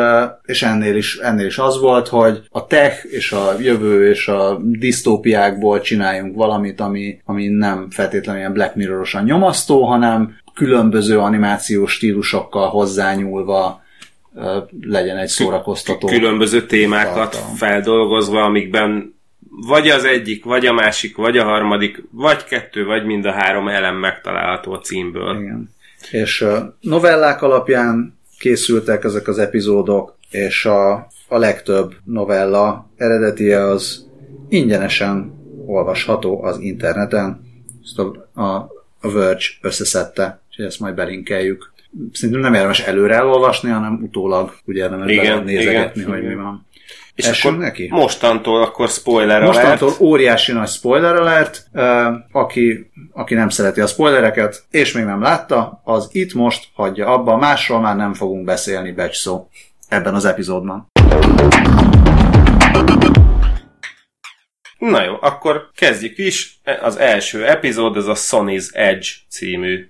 és ennél, is, ennél is az volt, hogy a tech és a jövő és a disztópiákból csináljunk valamit, ami, ami nem feltétlenül ilyen Black Mirrorosan nyomasztó, hanem különböző animációs stílusokkal hozzányúlva legyen egy szórakoztató. Különböző témákat tartalom. feldolgozva, amikben vagy az egyik, vagy a másik, vagy a harmadik, vagy kettő, vagy mind a három elem megtalálható a címből. Igen. És novellák alapján készültek ezek az epizódok, és a, a legtöbb novella eredetie az ingyenesen olvasható az interneten. Ezt a, a, a Verge összeszedte, és ezt majd belinkeljük. Szerintem nem érdemes előre elolvasni, hanem utólag úgy érdemes igen, nézegetni, igen, hogy igen. mi van. És Essünk akkor neki? mostantól akkor spoiler Mostantól alert. óriási nagy spoiler alert. Aki, aki nem szereti a spoilereket, és még nem látta, az itt most hagyja abba. Másról már nem fogunk beszélni, becs szó ebben az epizódban. Na jó, akkor kezdjük is. Az első epizód, ez a Sony's Edge című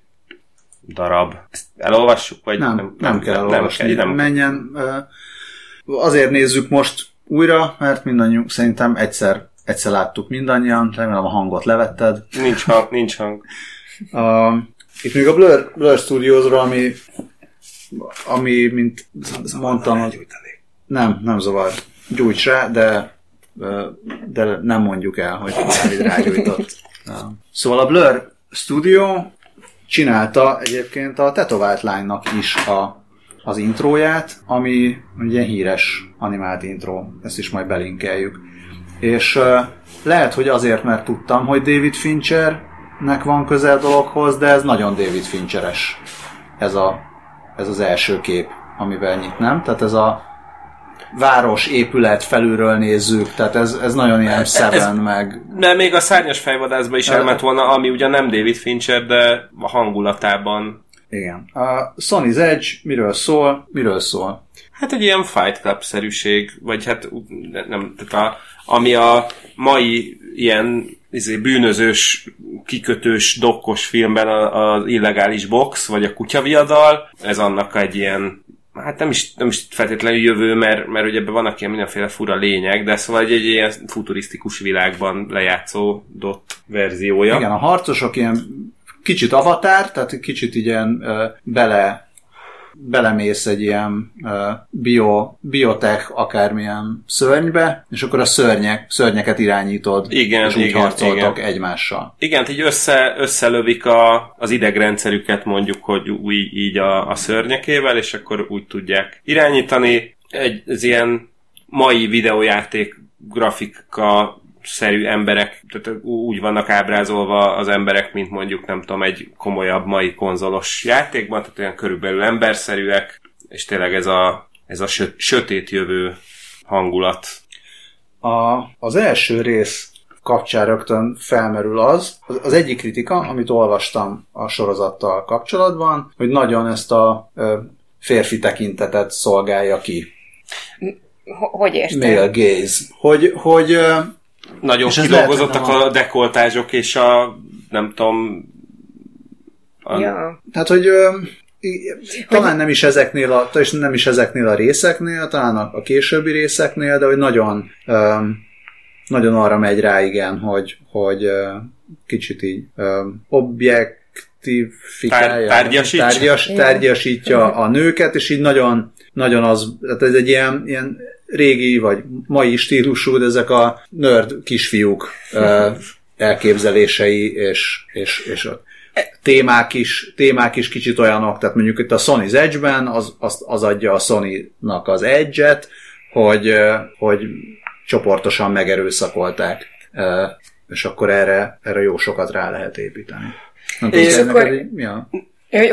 darab. Ezt elolvassuk? Vagy nem, nem, nem, nem kell elolvasni. Nem, nem. Menjen. Azért nézzük most újra, mert mindannyiunk szerintem egyszer, egyszer láttuk mindannyian, remélem a hangot levetted. Nincs hang, nincs hang. Uh, itt még a Blur, Blur Studiosra, ami, ami mint mondtam, hogy nem, nem zavar. Gyújts rá, de, de nem mondjuk el, hogy Dávid rágyújtott. Szóval a Blur Studio csinálta egyébként a tetovált lánynak is a az intróját, ami ugye híres animált intro, ezt is majd belinkeljük. És uh, lehet, hogy azért, mert tudtam, hogy David Finchernek van közel dologhoz, de ez nagyon David Fincheres ez, a, ez az első kép, amivel nyitnám. Tehát ez a város, épület felülről nézzük, tehát ez, ez nagyon ilyen Seven, meg... De még a szárnyas fejvadászba is elment volna, ami ugye nem David Fincher, de a hangulatában igen. A Sony's Edge miről szól? Miről szól? Hát egy ilyen Fight Club-szerűség, vagy hát nem, tehát a, ami a mai ilyen izé, bűnözős, kikötős, dokkos filmben az illegális box, vagy a kutyaviadal, ez annak egy ilyen hát nem is, nem is feltétlenül jövő, mert, mert ugye ebben vannak ilyen mindenféle fura lények, de szóval egy, egy ilyen futurisztikus világban lejátszódott verziója. Igen, a harcosok ilyen kicsit avatár, tehát kicsit ilyen uh, bele belemész egy ilyen uh, bio, biotech akármilyen szörnybe, és akkor a szörnyek, szörnyeket irányítod, igen, és úgy igen, harcoltok igen. egymással. Igen, így össze, összelövik a, az idegrendszerüket mondjuk, hogy új, így a, a szörnyekével, és akkor úgy tudják irányítani. Egy, ez ilyen mai videójáték grafika szerű emberek, tehát úgy vannak ábrázolva az emberek, mint mondjuk nem tudom, egy komolyabb mai konzolos játékban, tehát olyan körülbelül emberszerűek, és tényleg ez a, ez a sö, sötét jövő hangulat. A, az első rész kapcsán rögtön felmerül az, az egyik kritika, amit olvastam a sorozattal kapcsolatban, hogy nagyon ezt a ö, férfi tekintetet szolgálja ki. Hogy érted? Male gaze. Hogy, hogy nagyon és kidolgozottak a... a dekoltázsok és a nem tudom... A... Ja. Tehát, hogy ö, talán nem is ezeknél a, és nem is ezeknél a részeknél, talán a, a későbbi részeknél, de hogy nagyon ö, nagyon arra megy rá, igen, hogy, hogy ö, kicsit így ö, objekt objektifikálja, Tár- tárgyasítja. tárgyas, tárgyasítja a nőket, és így nagyon, nagyon az, tehát ez egy ilyen, ilyen régi, vagy mai stílusú, de ezek a nerd kisfiúk elképzelései, és, és, és a témák is, témák is kicsit olyanok, tehát mondjuk itt a Sony's Edge-ben az, az, az adja a Sony-nak az Edge-et, hogy, hogy csoportosan megerőszakolták, és akkor erre, erre jó sokat rá lehet építeni. Nem tudom, És akkor- így- mi a-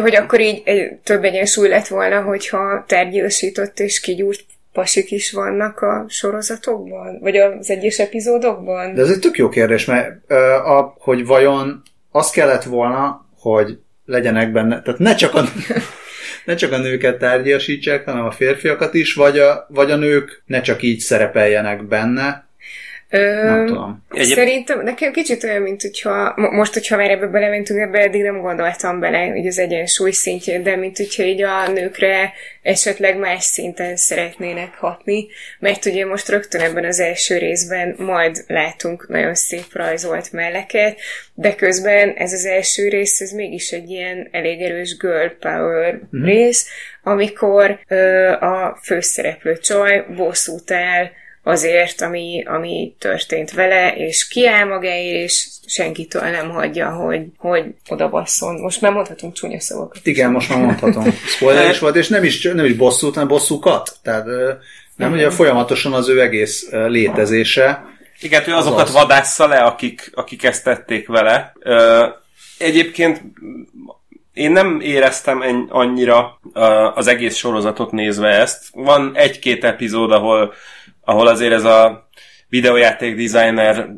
Hogy, akkor így egy, több egyensúly lett volna, hogyha tárgyasított és kigyúrt pasik is vannak a sorozatokban? Vagy az egyes epizódokban? De ez egy tök jó kérdés, mert ö, a, hogy vajon az kellett volna, hogy legyenek benne, tehát ne csak a, ne csak a nőket tárgyasítsák, hanem a férfiakat is, vagy a, vagy a nők ne csak így szerepeljenek benne, Ö, nem tudom. Egyéb- Szerintem nekem kicsit olyan, mint hogyha, mo- most, hogyha már ebbe belementünk, ebbe eddig nem gondoltam bele, hogy az egyensúly szintjén, de mint hogyha így a nőkre esetleg más szinten szeretnének hatni, mert ugye most rögtön ebben az első részben majd látunk nagyon szép rajzolt melleket, de közben ez az első rész, ez mégis egy ilyen elég erős girl power mm. rész, amikor ö, a főszereplő csaj bosszút áll azért, ami, ami történt vele, és kiáll magáért, és senkitől nem hagyja, hogy, hogy oda basszon. Most már mondhatunk csúnya szavakat. Igen, most már mondhatom. Spoiler is volt, és nem is, nem is bosszút, hanem bosszúkat. Tehát nem, ugye folyamatosan az ő egész létezése. Igen, ő azokat Azaz. vadássza le, akik, akik ezt tették vele. Egyébként én nem éreztem en- annyira az egész sorozatot nézve ezt. Van egy-két epizód, ahol, ahol azért ez a videójáték designer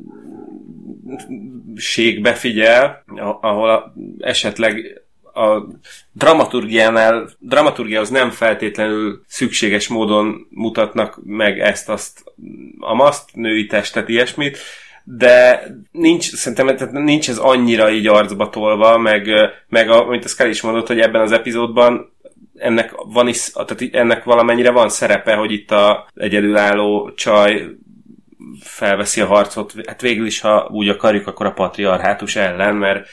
ség befigyel, a- ahol a, esetleg a dramaturgiánál, dramaturgiához nem feltétlenül szükséges módon mutatnak meg ezt, azt, amaszt, női testet, ilyesmit, de nincs, szerintem tehát nincs ez annyira így arcba tolva, meg, meg a, amit a Scully is mondott, hogy ebben az epizódban ennek, van is, tehát ennek valamennyire van szerepe, hogy itt a egyedülálló csaj felveszi a harcot, hát végül is, ha úgy akarjuk, akkor a patriarhátus ellen, mert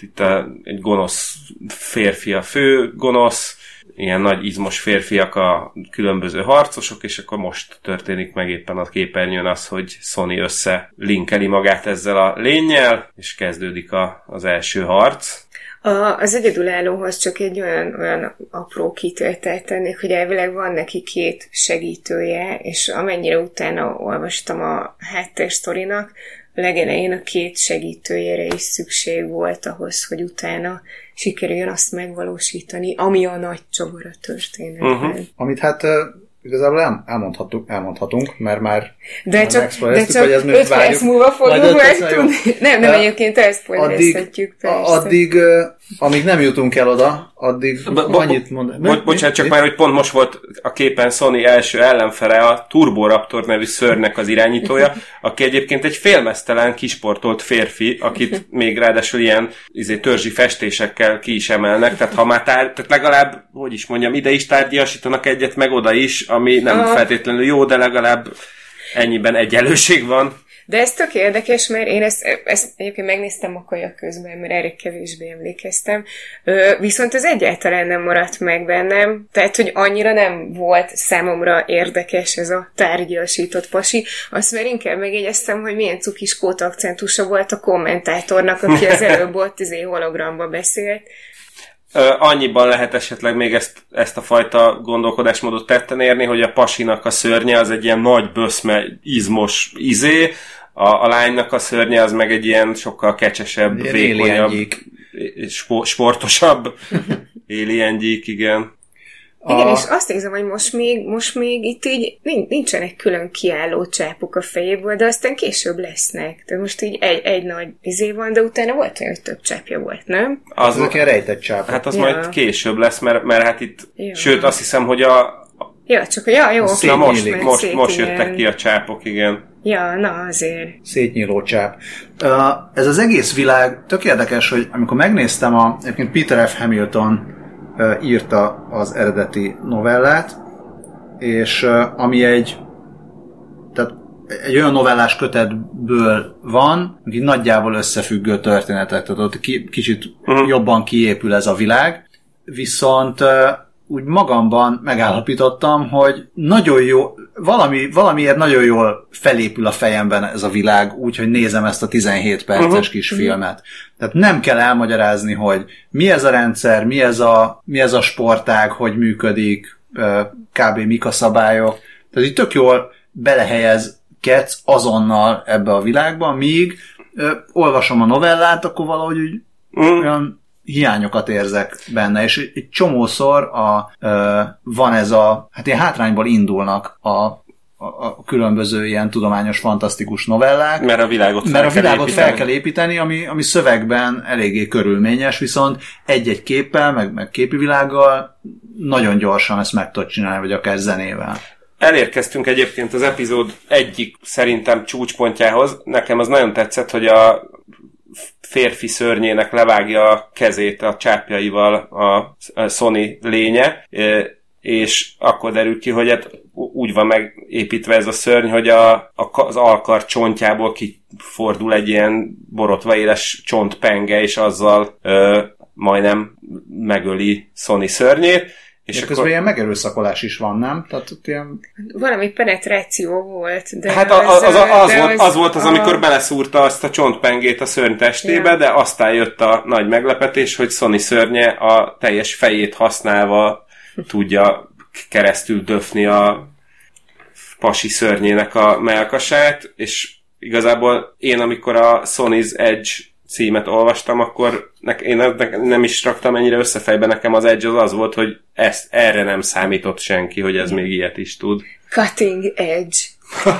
itt a, egy gonosz férfi a fő gonosz, ilyen nagy izmos férfiak a különböző harcosok, és akkor most történik meg éppen a képernyőn az, hogy Sony össze linkeli magát ezzel a lényel, és kezdődik a, az első harc. A, az egyedülállóhoz csak egy olyan, olyan apró kitöltet tennék, hogy elvileg van neki két segítője, és amennyire utána olvastam a háttérsztorinak, legelején a két segítőjére is szükség volt ahhoz, hogy utána sikerüljön azt megvalósítani, ami a nagy csavar a történetben. Uh-huh. Amit hát igazából el, elmondhatunk, elmondhatunk, mert már De Már csak, de csak hogy ez még öt perc várjuk. múlva jó. megtudni. Nem, nem, egyébként elszpoilezhetjük, persze. addig, amíg nem jutunk el oda, addig Bo- bo- annyit mond. Bo- bocsánat, csak már, hogy pont most volt a képen Sony első ellenfele, a Turboraptor nevű szörnek az irányítója, aki egyébként egy félmeztelen kisportolt férfi, akit még ráadásul ilyen izé, törzsi festésekkel ki is emelnek, tehát ha már tár- tehát legalább, hogy is mondjam, ide is tárgyasítanak egyet, meg oda is, ami nem feltétlenül jó, de legalább ennyiben egyenlőség van. De ez tök érdekes, mert én ezt, ezt egyébként megnéztem a kaja közben, mert erre kevésbé emlékeztem. Ö, viszont ez egyáltalán nem maradt meg bennem, tehát, hogy annyira nem volt számomra érdekes ez a tárgyasított pasi. Azt már inkább megjegyeztem, hogy milyen cukis kót akcentusa volt a kommentátornak, aki az előbb ott izé hologramba beszélt. Annyiban lehet esetleg még ezt, ezt a fajta gondolkodásmódot tetten érni, hogy a pasinak a szörnye az egy ilyen nagy böszme, izmos izé, a, a lánynak a szörnye az meg egy ilyen sokkal kecsesebb, Ilyen vékonyabb, sportosabb éliengyík, igen. Igen, A- és azt érzem, hogy most még, most még itt így nin- nincsenek külön kiálló csápok a fejéből, de aztán később lesznek. De most így egy, egy nagy izé van, de utána volt olyan, hogy több csápja volt, nem? Az, Ezek ilyen rejtett csápok. hát az Ja. majd később lesz, mert, mert hát itt, Ja. sőt azt hiszem, hogy a, Ja, csak ja, jó, oké, na most, most, szét, most igen. jöttek ki a csápok, igen. Ja, na azért. szétnyíló csáp. Uh, ez az egész világ tök érdekes, hogy amikor megnéztem, a, egyébként Peter F. Hamilton írta az eredeti novellát, és ami egy tehát egy olyan novellás kötetből van, aki nagyjából összefüggő történetek, tehát ott ki, kicsit uh-huh. jobban kiépül ez a világ, viszont úgy magamban megállapítottam, hogy nagyon jó, valami, valamiért nagyon jól felépül a fejemben ez a világ, úgyhogy nézem ezt a 17 perces uh-huh. kis filmet. Tehát nem kell elmagyarázni, hogy mi ez a rendszer, mi ez a, mi ez a sportág, hogy működik, kb. mik a szabályok. Tehát így tök jól belehelyezkedsz azonnal ebbe a világba, míg ö, olvasom a novellát, akkor valahogy úgy Mm. olyan hiányokat érzek benne, és egy csomószor a, ö, van ez a, hát ilyen hátrányból indulnak a, a, különböző ilyen tudományos, fantasztikus novellák, Mert a világot fel mert a kell világot építeni. fel kell építeni, ami, ami szövegben eléggé körülményes, viszont egy-egy képpel, meg, meg képi világgal nagyon gyorsan ezt meg tudod csinálni, vagy akár zenével. Elérkeztünk egyébként az epizód egyik szerintem csúcspontjához. Nekem az nagyon tetszett, hogy a férfi szörnyének levágja a kezét a csápjaival a Sony lénye, e, és akkor derül ki, hogy hát úgy van megépítve ez a szörny, hogy a, a, az alkar csontjából kifordul egy ilyen borotva éles csontpenge, és azzal ö, majdnem megöli Sony szörnyét. És akkor, közben ilyen megerőszakolás is van, nem? Tehát ott ilyen... Valami penetráció volt, de Hát az, az, az, az, de volt, az volt az, a- amikor beleszúrta azt a csontpengét a szörny testébe, Ja. de aztán jött a nagy meglepetés, hogy Sony szörnye a teljes fejét használva tudja keresztül döfni a pasi szörnyének a melkasát, és igazából én, amikor a Sony's Edge címet olvastam, akkor ne, én ne- nem is raktam ennyire összefejbe, nekem az Edge az az volt, hogy ezt, erre nem számított senki, hogy ez még ilyet is tud. Cutting edge.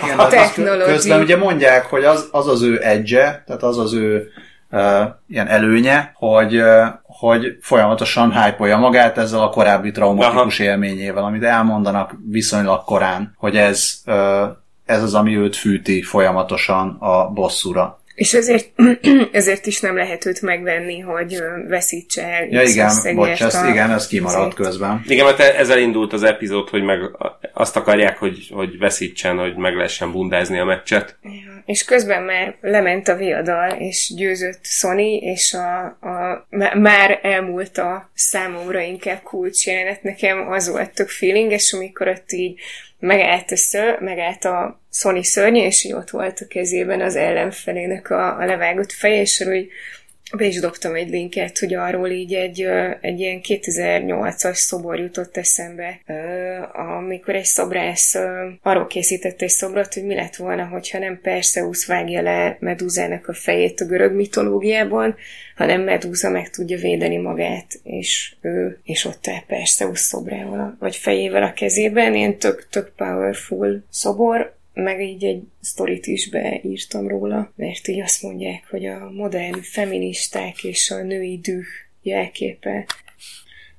Igen, az technology. Közben ugye mondják, hogy az az, az ő edge, tehát az az ő uh, ilyen előnye, hogy, uh, hogy folyamatosan hype magát ezzel a korábbi traumatikus élményével, amit elmondanak viszonylag korán, hogy ez, uh, ez az, ami őt fűti folyamatosan a bosszúra. És ezért, ezért is nem lehet őt megvenni, hogy veszítse el. Ja igen, bocs, ez, a- igen, ez kimaradt azért. közben. Igen, mert ezzel indult az epizód, hogy meg azt akarják, hogy, hogy veszítsen, hogy meg lehessen bundázni a meccset. Ja, És közben már lement a viadal, és győzött Sony, és a, a, má- már elmúlt a számomra inkább kulcs jelenet. Nekem az volt tök feelinges, amikor ott így megállt ször, megállt a Sony szörnye, és így ott volt a kezében az ellenfelének a, a levágott feje, és úgy be is dobtam egy linket, hogy arról így egy, egy ilyen 2008-as szobor jutott eszembe, amikor egy szobrász arról készített egy szobrot, hogy mi lett volna, hogyha nem Perseus vágja le Medúzának a fejét a görög mitológiában, hanem Medúza meg tudja védeni magát, és ő, és ott áll Perseus szobrával, vagy fejével a kezében, ilyen tök, tök powerful szobor, meg így egy sztorit is beírtam róla, mert így azt mondják, hogy a modern feministák és a női düh jelképe.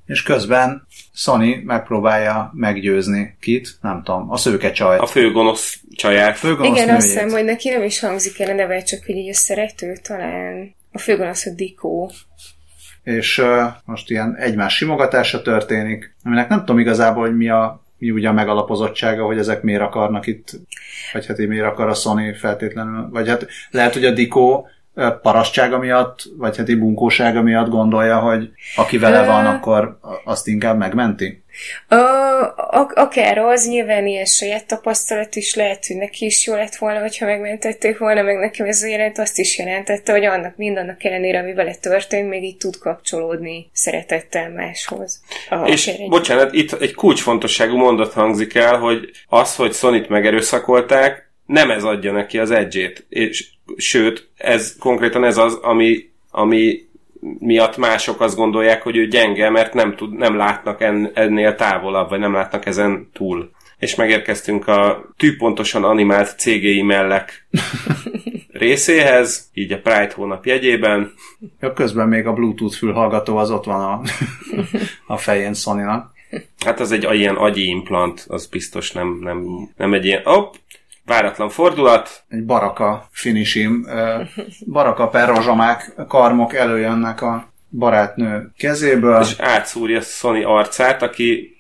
És közben Sony megpróbálja meggyőzni kit, nem tudom, a szőke csajt. A fő gonosz csaját. főgonosz Igen, azt nőjét. hiszem, hogy neki nem is hangzik el a neve, csak hogy így a szerető talán. A főgonosz a Dikó. és uh, most ilyen egymás simogatása történik, aminek nem tudom igazából, hogy mi a mi ugye a megalapozottsága, hogy ezek miért akarnak itt, vagy hát miért akar a Sony feltétlenül, vagy hát lehet, hogy a Dikó ö, parasztsága miatt, vagy hát bunkósága miatt gondolja, hogy aki vele van, akkor azt inkább megmenti. A, a, akár az, nyilván ilyen saját tapasztalat is lehet, hogy neki is jó lett volna, hogyha megmentették volna, meg nekem ez jelent azt is jelentette, hogy annak mindannak ellenére, ami vele történt, még így tud kapcsolódni szeretettel máshoz. A, És egy- bocsánat, itt egy kulcsfontosságú mondat hangzik el, hogy az, hogy Sonit megerőszakolták, nem ez adja neki az edge és sőt, ez konkrétan ez az, ami, ami miatt mások azt gondolják, hogy ő gyenge, mert nem, tud, nem látnak en, ennél távolabb, vagy nem látnak ezen túl. És megérkeztünk a tűpontosan animált cégéi mellek részéhez, így a Pride hónap jegyében. Ja, közben még a Bluetooth fülhallgató az ott van a, a fején Sony-nak. Hát az egy ilyen agyi implant, az biztos nem, nem, nem egy ilyen... Hopp, váratlan fordulat, egy baraka finisim, baraka per rozsamák karmok előjönnek a barátnő kezéből. és átszúrja Sony arcát, aki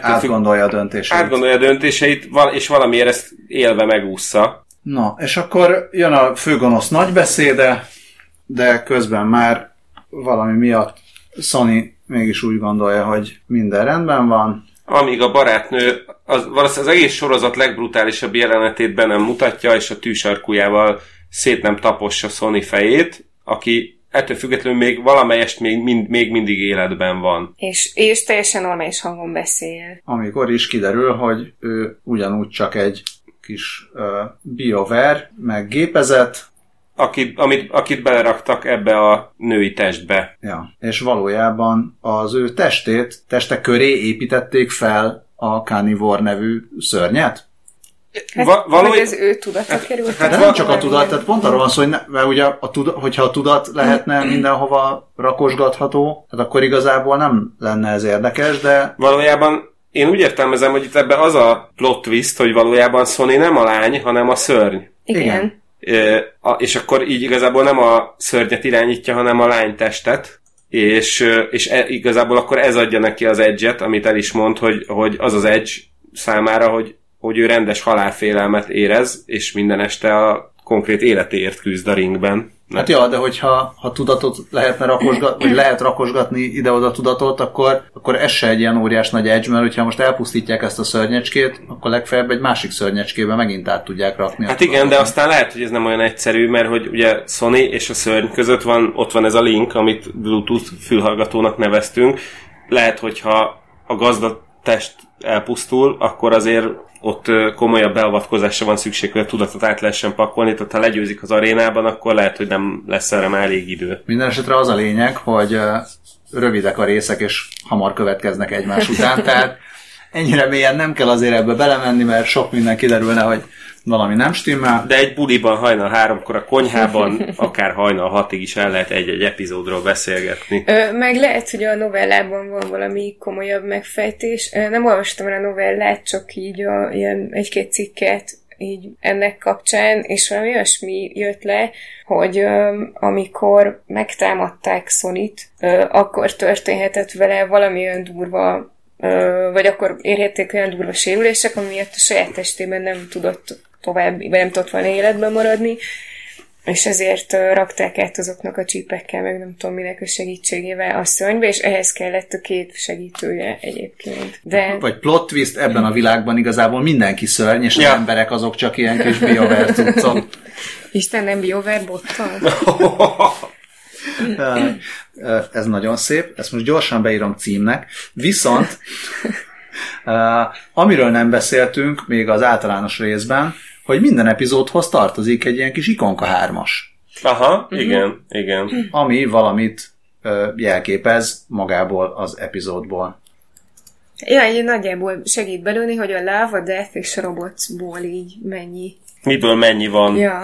Átgondolja a döntését. átgondolja a döntéseit, és valamiért ezt élve megúszza. Na, és akkor jön a főgonosz nagybeszéde, de közben már valami miatt Sony mégis úgy gondolja, hogy minden rendben van. Amíg a barátnő az, valószínűleg az egész sorozat legbrutálisabb jelenetét be nem mutatja, és a tűsarkújával szét nem tapossa Sony fejét, aki ettől függetlenül még valamelyest még, mind, még mindig életben van. És, és teljesen normális hangon beszél. amikor is kiderül, hogy ő ugyanúgy csak egy kis uh, BioWare, meg gépezet, Akit, amit, akit beleraktak ebbe a női testbe. ja, és valójában az ő testét, teste köré építették fel a Carnivore nevű szörnyet. Hát, Va- Vagy az ő tudata került. hát el, nem csak a tudat, tehát pont arról van szó, hogy ne, mert ugye a tuda, hogyha a tudat lehetne mindenhova rakosgatható, hát akkor igazából nem lenne ez érdekes, de Valójában én úgy értelmezem, hogy itt ebben az a plot twist, hogy valójában Sony nem a lány, hanem a szörny. Igen. Igen. És akkor így igazából nem a szörnyet irányítja, hanem a lány testet, és, és e, igazából akkor ez adja neki az edge amit el is mond, hogy, hogy az az edge számára, hogy, hogy ő rendes halálfélelmet érez, és minden este a konkrét életéért küzd a ringben. Hát ja, de hogyha ha tudatot lehetne rakosgatni, vagy lehet rakosgatni ide-oda tudatot, akkor, akkor ez se egy ilyen óriás nagy edge, mert hogyha most elpusztítják ezt a szörnyecskét, akkor legfeljebb egy másik szörnyecskébe megint át tudják rakni. Hát igen, de tudatot. aztán lehet, hogy ez nem olyan egyszerű, mert hogy ugye Sony és a szörny között van, ott van ez a link, amit Bluetooth fülhallgatónak neveztünk. Lehet, hogyha a gazda test elpusztul, akkor azért ott komolyabb beavatkozásra van szükség, hogy a tudatot át lehessen pakolni, tehát ha legyőzik az arénában, akkor lehet, hogy nem lesz erre már elég idő. Minden esetre az a lényeg, hogy rövidek a részek, és hamar következnek egymás után, tehát ennyire mélyen nem kell azért ebbe belemenni, mert sok minden kiderülne, hogy valami nem stimmel. De egy buliban hajnal háromkor a konyhában, akár hajnal hatig is el lehet egy-egy epizódról beszélgetni. Ö, meg lehet, hogy a novellában van valami komolyabb megfejtés. Ö, nem olvastam el a novellát, csak így a, ilyen egy-két cikket így ennek kapcsán, és valami olyasmi jött le, hogy ö, amikor megtámadták Sonit, ö, akkor történhetett vele valami olyan durva vagy akkor érhették olyan durva sérülések, ami miatt a saját testében nem tudott tovább, vagy nem tudott volna életben maradni, és ezért rakták át azoknak a csípekkel, meg nem tudom minek a segítségével a szörnybe, és ehhez kellett a két segítője egyébként. De Vagy plot twist ebben a világban igazából mindenki szörny, és Ja. az emberek azok csak ilyen kis BioWare cuccok. Isten nem BioWare bottal? Ez nagyon szép, ezt most gyorsan beírom címnek. Viszont, amiről nem beszéltünk még az általános részben, hogy minden epizódhoz tartozik egy ilyen kis ikonka hármas, Aha, igen, igen. ami valamit jelképez magából az epizódból. Ja, egy nagyjából segít belőni, hogy a Love, a Death és a Robotsból így mennyi. Miből mennyi van? Ja.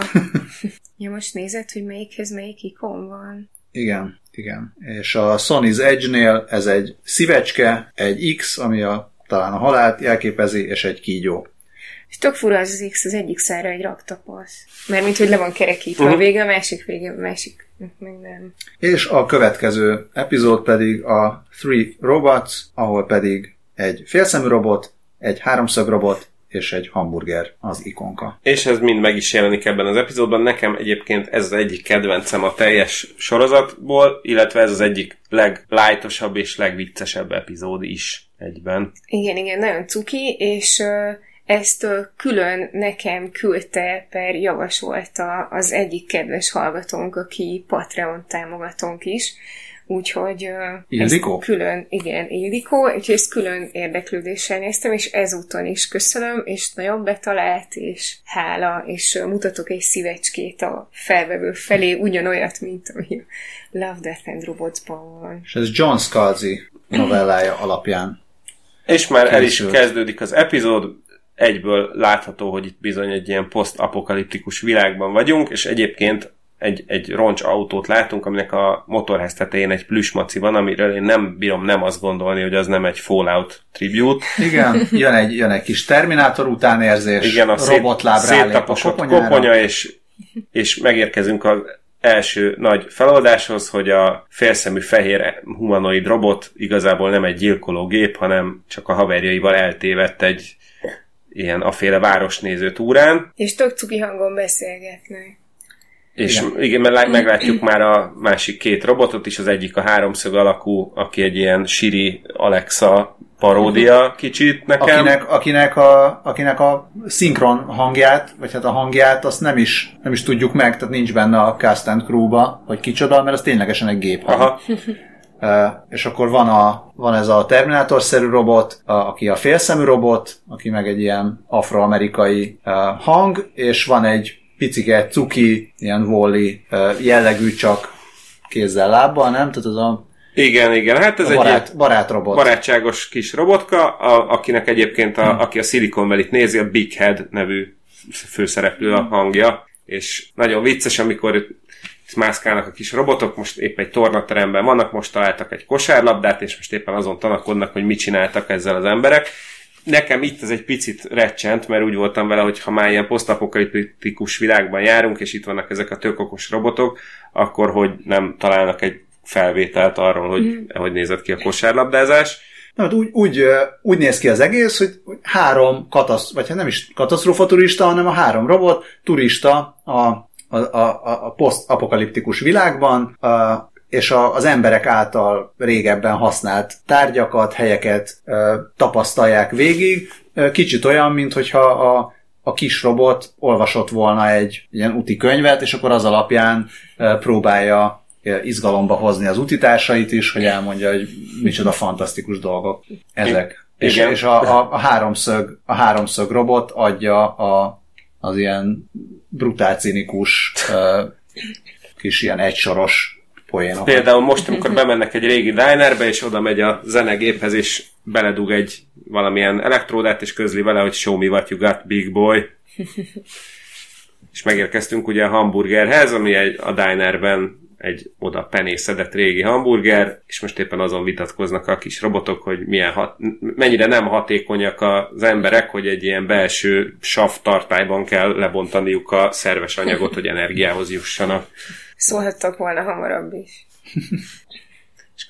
ja, most nézed, hogy melyikhez melyik ikon van. Igen, igen. És a Sony's Edge-nél ez egy szívecske, egy X, ami a, talán a halált jelképezi, és egy kígyó. És tök fura az az X, az egyik szára egy raktapasz. Mert mint hogy le van kerekítve Mhm. a vége, a másik vége, a másik meg nem. És a következő epizód pedig a Three Robots, ahol pedig egy félszemű robot, egy háromszög robot és egy hamburger az ikonka. És ez mind meg is jelenik ebben az epizódban. Nekem egyébként ez az egyik kedvencem a teljes sorozatból, illetve ez az egyik leglájtosabb és legviccesebb epizód is egyben. Igen, igen, nagyon cuki, és ezt külön nekem küldte per javasolta az egyik kedves hallgatónk, aki Patreon támogatónk is. Úgyhogy Ildikó? külön, igen, Ildikó, úgyhogy ezt külön érdeklődéssel néztem, és ezúton is köszönöm, és nagyon betalált, és hála, és mutatok egy szívecskét a felvevő felé, ugyanolyat, mint ami Love, Death and Robots-ban van. És ez John Scalzi novellája alapján. És már el is Készült. kezdődik az epizód, egyből látható, hogy itt bizony egy ilyen posztapokaliptikus világban vagyunk, és egyébként egy, egy roncs autót látunk, aminek a motorház tetején egy plüsmaci van, amiről én nem bírom nem azt gondolni, hogy az nem egy Fallout tribute. Igen, jön egy, jön egy kis Terminátor utánérzés, Igen, a szét, robotláb a széttaposott koponya, és, és megérkezünk az első nagy feloldáshoz, hogy a félszemű fehér humanoid robot igazából nem egy gyilkoló gép, hanem csak a haverjaival eltévedt egy ilyen aféle városnéző túrán. És tök cuki hangon beszélgetnek. És igen, igen mert lá- meglátjuk már a másik két robotot is, az egyik a háromszög alakú, aki egy ilyen Siri Alexa paródia kicsit nekem. Akinek, akinek, a, akinek a szinkron hangját, vagy hát a hangját, azt nem is, nem is tudjuk meg, tehát nincs benne a Cast and Crew-ba, hogy kicsoda, mert az ténylegesen egy gép. Aha. Uh, és akkor van, a, van ez a Terminátor-szerű robot, a, aki a félszemű robot, aki meg egy ilyen afroamerikai uh, hang, és van egy picike, cuki, ilyen volley uh, jellegű, csak kézzel, lábbal, nem? Tehát az a, Igen, igen, hát ez a egy ilyen barát robot. barátságos kis robotka, a, akinek egyébként, a, aki a Silicon Valley-t nézi, a Big Head nevű főszereplő a hangja, és nagyon vicces, amikor itt mászkálnak a kis robotok, most épp egy tornateremben vannak, most találtak egy kosárlabdát, és most éppen azon tanakodnak, hogy mit csináltak ezzel az emberek. Nekem itt ez egy picit recsent, mert úgy voltam vele, hogy ha már ilyen posztapokaliptikus világban járunk, és itt vannak ezek a tök okos robotok, akkor hogy nem találnak egy felvételt arról, hogy mm. hogy nézett ki a kosárlabdázás. Nem, hát úgy, úgy, úgy néz ki az egész, hogy három katasz, vagy hát nem is katasztrófa turista, hanem a három robot turista a, a, a, a posztapokaliptikus világban, a, és a, az emberek által régebben használt tárgyakat, helyeket ö, tapasztalják végig. Kicsit olyan, mint hogyha a, a kis robot olvasott volna egy ilyen úti könyvet, és akkor az alapján ö, próbálja izgalomba hozni az utitársait is, hogy elmondja, hogy micsoda fantasztikus dolgok ezek. És, és a, a, a, háromszög, a háromszög robot adja a, az ilyen brutál cinikus ö, kis ilyen egysoros poénokat. Például most, amikor bemennek egy régi dinerbe, és oda megy a zenegéphez, és beledug egy valamilyen elektródát, és közli vele, hogy show me what you got, big boy. és megérkeztünk ugye a hamburgerhez, ami egy, a dinerben egy oda penészedett régi hamburger, és most éppen azon vitatkoznak a kis robotok, hogy milyen hat, mennyire nem hatékonyak az emberek, hogy egy ilyen belső sav tartályban kell lebontaniuk a szerves anyagot, hogy energiához jussanak. Szólhattak volna hamarabb is.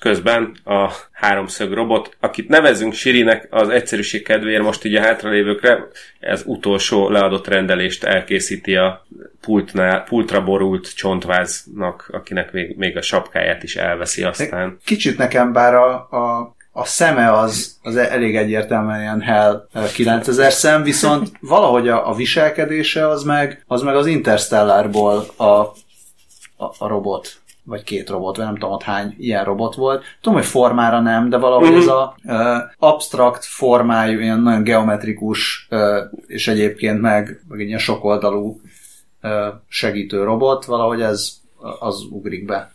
Közben a háromszög robot, akit nevezünk Sirinek az egyszerűség kedvéért most így a hátralévőkre, ez utolsó leadott rendelést elkészíti a pultnál, pultra borult csontváznak, akinek még, még a sapkáját is elveszi aztán. Kicsit nekem bár a, a, a szeme az, az elég egyértelműen ilyen Hell 9000 szem, viszont valahogy a, a viselkedése az meg, az meg az Interstellárból a, a, a robot vagy két robot, vagy nem tudom ott hány ilyen robot volt. Tudom, hogy formára nem, de valahogy Mhm. ez a uh, abstrakt formájú, ilyen nagyon geometrikus, uh, és egyébként meg, meg egy ilyen sokoldalú uh, segítő robot, valahogy ez az ugrik be.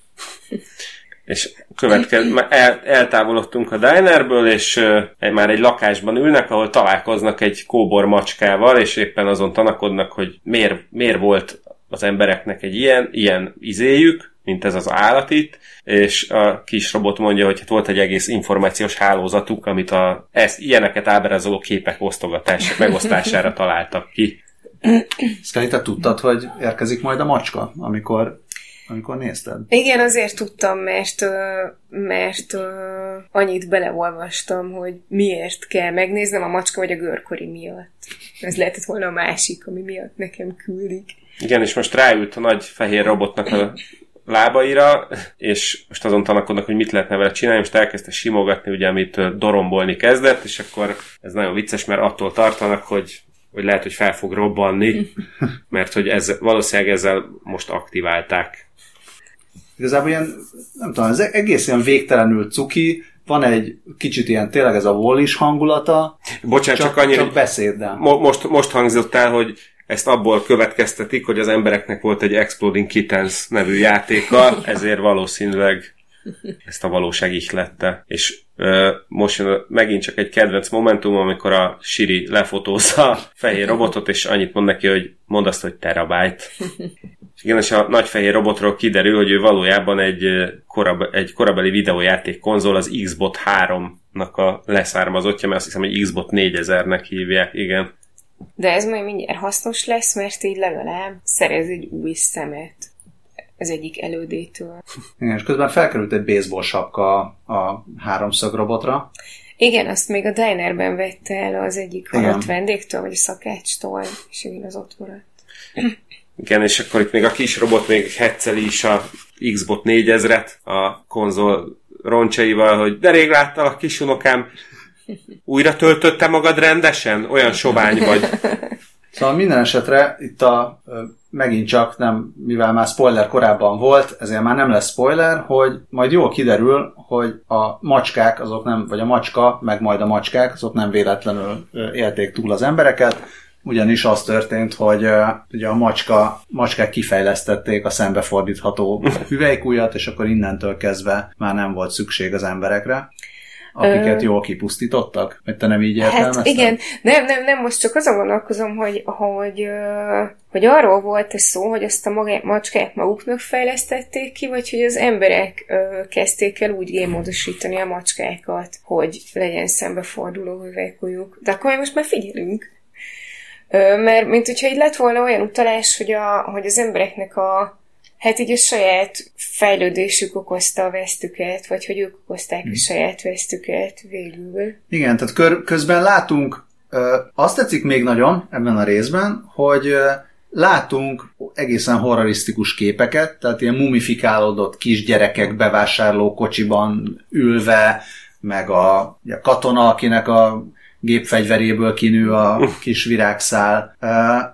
És következ, már el, eltávolodtunk a dinerből, és uh, már egy lakásban ülnek, ahol találkoznak egy kóbor macskával, és éppen azon tanakodnak, hogy miért, miért volt az embereknek egy ilyen, ilyen izéjük, mint ez az állat itt, és a kis robot mondja, hogy hát volt egy egész információs hálózatuk, amit a, ezt, ilyeneket ábrázoló képek osztogatás, megosztására találtak ki. Szkeli, te tudtad, hogy érkezik majd a macska, amikor, amikor nézted? Igen, azért tudtam, mert, mert annyit beleolvastam, hogy miért kell megnéznem a macska vagy a görkori miatt. Ez lehetett volna a másik, ami miatt nekem küldik. Igen, és most ráült a nagy fehér robotnak a lábaira, és most azon tanakodnak, hogy mit lehetne vele csinálni, most elkezdte simogatni, ugye, amit dorombolni kezdett, és akkor ez nagyon vicces, mert attól tartanak, hogy hogy lehet, hogy fel fog robbanni, mert hogy ez, valószínűleg ezzel most aktiválták. Igazából ilyen, nem tudom, ez egész ilyen végtelenül cuki, van egy kicsit ilyen, tényleg ez a wallis hangulata, Bocsánat, csak, csak, annyira, csak beszéddel. mo- most, most hangzott el, hogy ezt abból következtetik, hogy az embereknek volt egy Exploding Kittens nevű játéka, ezért valószínűleg ezt a valóság ihlette. És ö, most jön megint csak egy kedvenc momentum, amikor a Siri lefotózza a fehér robotot, és annyit mond neki, hogy mondd azt, hogy terabyte. És igen, és a nagy fehér robotról kiderül, hogy ő valójában egy, korab, egy korabeli videójáték konzol, az Xbox 3-nak a leszármazottja, mert azt hiszem, hogy Xbox 4000-nek hívják, igen. De ez majd mindjárt hasznos lesz, mert így legalább szerez egy új szemet. az egyik elődétől. Igen, és közben felkerült egy baseball sapka a háromszög robotra. Igen, azt még a dinerben vette el az egyik halott vendégtől, vagy a szakácstól, és igen, az ott maradt. Igen, és akkor itt még a kis robot még hecceli is a Xbox 4000-et a konzol roncsaival, hogy de rég láttalak, kis unokám, újra töltötte magad rendesen? Olyan sovány vagy. Szóval minden esetre itt a megint csak nem, mivel már spoiler korábban volt, ezért már nem lesz spoiler, hogy majd jól kiderül, hogy a macskák, azok nem, vagy a macska, meg majd a macskák, azok nem véletlenül élték túl az embereket, ugyanis az történt, hogy ugye a macska, macskák kifejlesztették a szembefordítható hüvelykújat, és akkor innentől kezdve már nem volt szükség az emberekre, akiket Ö. jól kipusztítottak. Vagy te nem így Hát értelmezted? igen, nem, nem, nem, most csak azon gondolkozom, hogy, hogy, hogy arról volt ez szó, hogy azt a maga- macskák maguknak fejlesztették ki, vagy hogy az emberek kezdték el úgy gémódosítani a macskákat, hogy legyen szembeforduló hüvelykújuk. De akkor most már figyelünk. Mert mint hogyha így lett volna olyan utalás, hogy, a, hogy az embereknek a Hát így a saját fejlődésük okozta a vesztüket, vagy hogy ők okozták a saját vesztüket végül. Igen, tehát kör, közben látunk, azt tetszik még nagyon ebben a részben, hogy látunk egészen horrorisztikus képeket, tehát ilyen mumifikálódott kisgyerekek bevásárló kocsiban ülve, meg a, a katona, akinek a gépfegyveréből kinő a kis virágszál,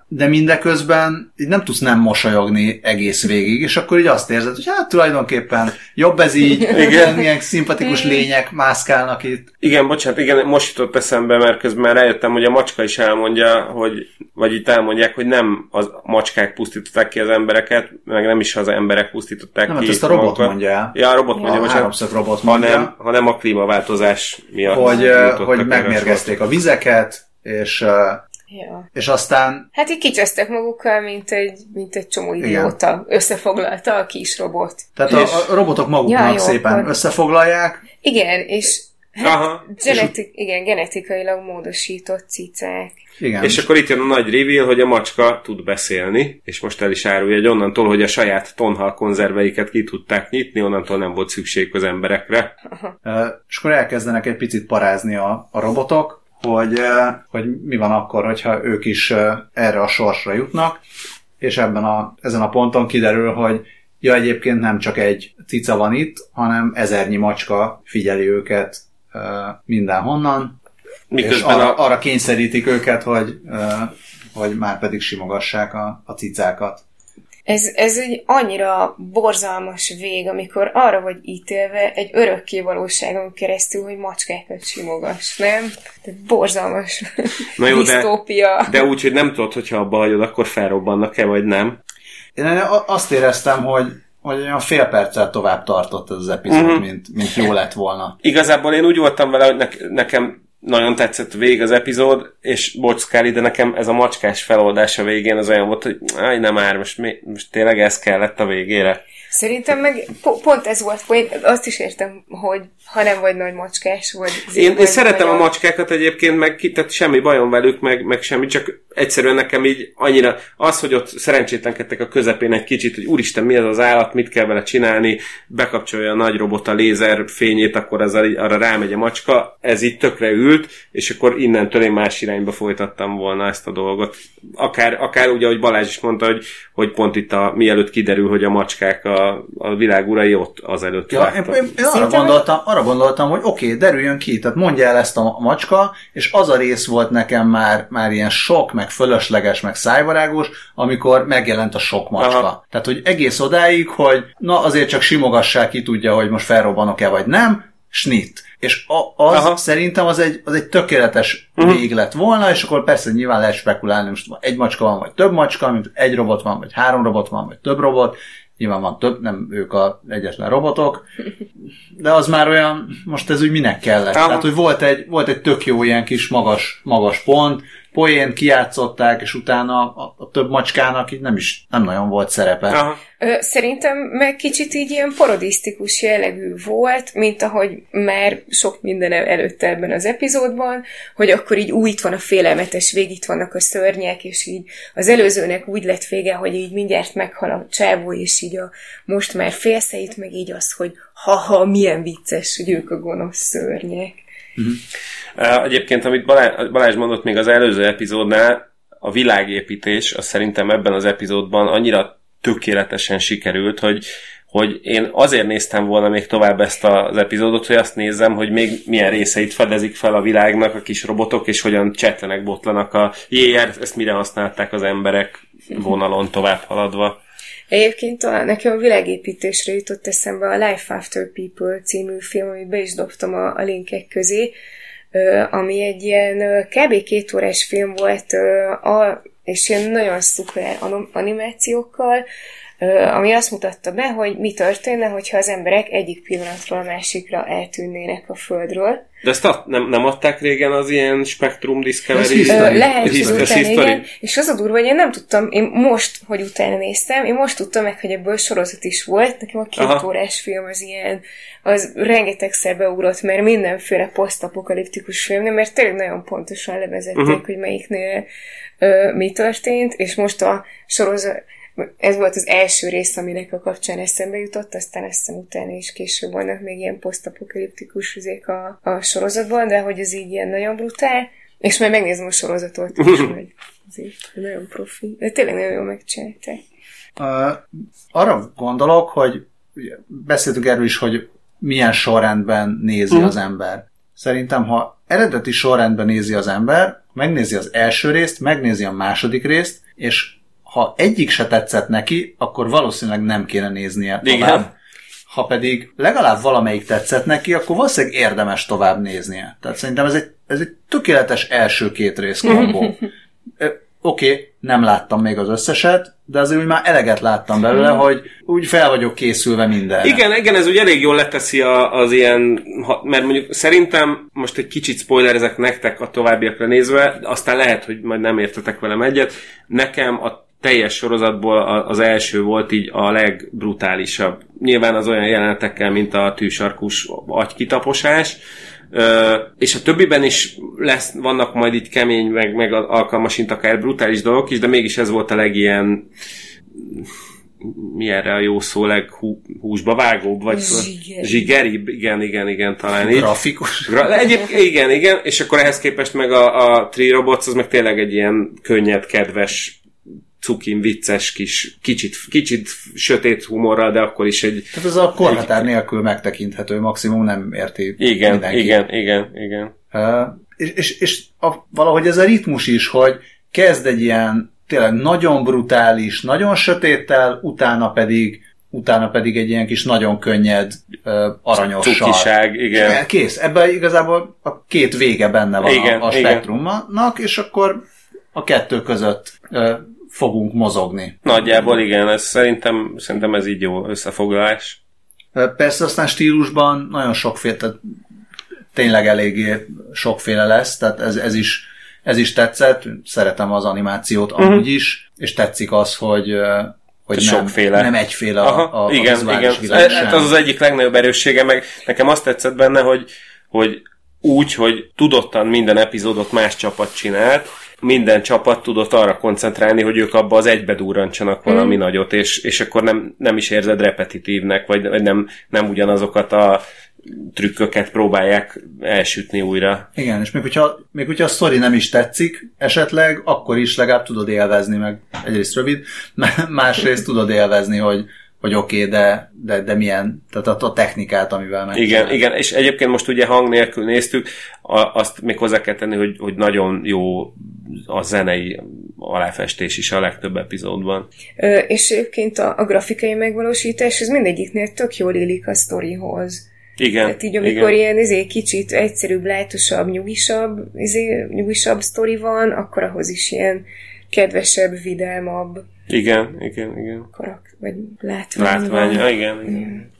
de mindeközben így nem tudsz nem mosolyogni egész végig, és akkor így azt érzed, hogy hát tulajdonképpen jobb ez így, igen, milyen szimpatikus lények mászkálnak itt. Igen, bocsánat, igen, most jutott eszembe, mert közben rájöttem, hogy a macska is elmondja, hogy, vagy itt elmondják, hogy nem az macskák pusztították ki az embereket, meg nem is az emberek pusztították Nem, ki. hát ezt a robot magukat. mondja el. Ja, a robot Ja. mondja, A bocsánat. robot mondja, hanem, hanem a klímaváltozás miatt. hogy, hogy erre a megmérgezték a vizeket, és, Ja. és aztán Hát így kicsesztek magukkal, mint egy, mint egy csomó idióta. Összefoglalta a kis robot. tehát a, És- a robotok maguknak Ja, jó, szépen akkor- összefoglalják, Igen, és sor. Aha. genetik, igen, genetikailag módosított cicák. igen. És akkor itt jön a nagy reveal, hogy a macska tud beszélni, és most el is árulja, hogy onnantól, hogy a saját tonhal konzerveiket ki tudták nyitni, onnantól nem volt szükség az emberekre. Ö, és akkor elkezdenek egy picit parázni a, a robotok, hogy, hogy mi van akkor, hogyha ők is erre a sorsra jutnak, és ebben a, ezen a ponton kiderül, hogy ja, egyébként nem csak egy cica van itt, hanem ezernyi macska figyeli őket mindenhonnan, és Miközben arra, a, arra kényszerítik őket, hogy, hogy már pedig simogassák a, a cicákat. Ez, ez egy annyira borzalmas vég, amikor arra vagy ítélve egy örökké valóságon keresztül, hogy macskákat simogass, nem? Tehát borzalmas Na jó, de- disztópia. de úgy, hogy nem tudod, hogyha abba hagyod, akkor felrobbannak-e, vagy nem. Én azt éreztem, hogy, hogy olyan fél perccel tovább tartott ez az epizód, uh-huh. mint, mint jó lett volna. Igazából én úgy voltam vele, hogy ne- nekem nagyon tetszett vég az epizód, és bocs, Scully, de nekem ez a macskás feloldás a végén az olyan volt, hogy áj, nem már, most, mi, most tényleg ez kellett a végére. Szerintem meg po- pont ez volt, hogy azt is értem, hogy ha nem vagy nagy macskás, vagy... Én, én vagy szeretem a nagyon- macskákat egyébként, meg tehát semmi bajom velük, meg, meg semmi, csak egyszerűen nekem így annyira az, hogy ott szerencsétlenkedtek a közepén egy kicsit, hogy úristen, mi ez az állat, mit kell vele csinálni, bekapcsolja a nagy robot a lézer fényét, akkor az arra rámegy a macska, ez így tökre ült, és akkor innentől én más irányba folytattam volna ezt a dolgot. Akár, akár ugye, ahogy Balázs is mondta, hogy, hogy pont itt a, mielőtt kiderül, hogy a macskák a, a világ urai ott azelőtt Ja, én, vágtak. én, én arra, gondoltam, arra gondoltam, hogy oké, okay, derüljön ki, tehát mondja el ezt a macska, és az a rész volt nekem már, már ilyen sok, meg fölösleges, meg szájbarágos, amikor megjelent a sok macska. Aha. Tehát, hogy egész odáig, hogy na azért csak simogassák ki, tudja, hogy most felrobbanok-e vagy nem, snit. És a, az Aha. szerintem az egy, az egy tökéletes uh-huh. vég lett volna, és akkor persze nyilván lehet spekulálni, most egy macska van, vagy több macska, mint egy robot van, vagy három robot van, vagy több robot, nyilván van több, nem ők a egyetlen robotok, de az már olyan, most ez úgy minek kellett. Tehát, hogy volt egy, volt egy tök jó ilyen kis magas, magas pont, poént kijátszották, és utána a, a több macskának így nem is nem nagyon volt szerepe. Aha. Szerintem meg kicsit így ilyen parodisztikus jellegű volt, mint ahogy már sok minden el- előtte ebben az epizódban, hogy akkor így úgy itt van a félelmetes vég, itt vannak a szörnyek, és így az előzőnek úgy lett vége, hogy így mindjárt meghal a csávó, és így a most már félszeit, meg így az, hogy ha-ha, milyen vicces, hogy ők a gonosz szörnyek. Uh, Egyébként, amit Balázs, mondott még az előző epizódnál, a világépítés, az szerintem ebben az epizódban annyira tökéletesen sikerült, hogy, hogy én azért néztem volna még tovább ezt az epizódot, hogy azt nézzem, hogy még milyen részeit fedezik fel a világnak a kis robotok, és hogyan csetlenek, botlanak a jé, ezt mire használták az emberek vonalon tovább haladva. Egyébként a, nekem a világépítésre jutott eszembe a Life After People című film, amit be is dobtam a, a linkek közé, ami egy ilyen kb. két órás film volt, a, és ilyen nagyon szuper animációkkal, ami azt mutatta be, hogy mi történne, hogyha az emberek egyik pillanatról a másikra eltűnnének a Földről. De ezt ad, nem, nem adták régen az ilyen Spectrum Discovery? History. Lehet, hogy igen. És az a durva, hogy én nem tudtam, én most, hogy utána néztem, én most tudtam meg, hogy ebből sorozat is volt. Nekem a két Aha. órás film az ilyen, az rengetegszer beugrott, mert mindenféle posztapokaliptikus film, mert tényleg nagyon pontosan levezették, uh-huh. hogy melyiknél ö, mi történt, és most a sorozat, ez volt az első rész, aminek a kapcsán eszembe jutott, aztán azt hiszem utána is később vannak még ilyen posztapokaliptikus üzék a, a sorozatban, de hogy ez így ilyen nagyon brutál, és majd megnézem a sorozatot is, hogy azért nagyon profi. De tényleg nagyon jól megcsinálták. Ö, arra gondolok, hogy ugye, beszéltük erről is, hogy milyen sorrendben nézi az ember. Szerintem, ha eredeti sorrendben nézi az ember, megnézi az első részt, megnézi a második részt, és ha egyik se tetszett neki, akkor valószínűleg nem kéne néznie tovább. Igen. Ha pedig legalább valamelyik tetszett neki, akkor valószínűleg érdemes tovább néznie. Tehát szerintem ez egy, ez egy tökéletes első két rész kombó. Oké, okay, nem láttam még az összeset, de azért úgy már eleget láttam belőle, hogy úgy fel vagyok készülve mindenre. Igen, igen, ez úgy elég jól leteszi a, az ilyen, ha, mert mondjuk szerintem most egy kicsit spoilerezek nektek a továbbiakra nézve, aztán lehet, hogy majd nem értetek velem egyet. Nekem a teljes sorozatból az első volt így a legbrutálisabb. Nyilván az olyan jelenetekkel, mint a tűsarkus agykitaposás, Ö, és a többiben is lesz, vannak majd így kemény, meg, meg alkalmasint akár brutális dolgok is, de mégis ez volt a legilyen mi erre a jó szó, leghúsba vágóbb, vagy Zsigeri. zsigeribb, igen, igen, igen, talán így. Grafikus. Gra- Egyébként igen, igen, és akkor ehhez képest meg a, a Tree Robots az meg tényleg egy ilyen könnyed, kedves, cukin, vicces kis, kicsit, kicsit sötét humorral, de akkor is egy Tehát ez a korhatár nélkül megtekinthető, maximum nem érti igen, mindenki. igen, igen, igen. Uh, és és, és a, valahogy ez a ritmus is, hogy kezd egy ilyen tényleg nagyon brutális, nagyon sötéttel, utána pedig utána pedig egy ilyen kis nagyon könnyed, uh, aranyossal. Cukiság, igen. Kész. Ebben igazából a két vége benne van Igen, a, a igen. spektrumnak, és akkor a kettő között uh, fogunk mozogni. Nagyjából igen, ez szerintem, szerintem ez így jó összefoglalás. Persze aztán stílusban nagyon sokféle, tehát tényleg eléggé sokféle lesz, tehát ez, ez, is, ez is tetszett, szeretem az animációt amúgy is, és tetszik az, hogy, hogy nem, Sokféle. nem egyféle Aha, a, a, igen, a igen. Hát sem. az az egyik legnagyobb erőssége, meg nekem azt tetszett benne, hogy, hogy úgy, hogy tudottan minden epizódot más csapat csinált, minden csapat tudott arra koncentrálni, hogy ők abba az egybe durrancsanak valami mm. nagyot, és, és akkor nem, nem is érzed repetitívnek, vagy, vagy nem, nem ugyanazokat a trükköket próbálják elsütni újra. Igen, és még hogyha, még hogyha a sztori nem is tetszik, esetleg, akkor is legalább tudod élvezni, meg egyrészt rövid, másrészt tudod élvezni, hogy, hogy oké, okay, de, de, de milyen, tehát a, a technikát, amivel meg. Igen, igen, és egyébként most ugye hang nélkül néztük, a, azt még hozzá kell tenni, hogy, hogy nagyon jó a zenei aláfestés is a legtöbb epizódban. Ö, és egyébként a, a grafikai megvalósítás, ez mindegyiknél tök jól illik a sztorihoz. Igen, Tehát így, amikor igen. ilyen izé, kicsit egyszerűbb, lájtosabb, nyugisabb, izé, nyugisabb sztori van, akkor ahhoz is ilyen kedvesebb, vidámabb Igen, igen, igen. karak, vagy látvány, Látvány, van. igen, igen.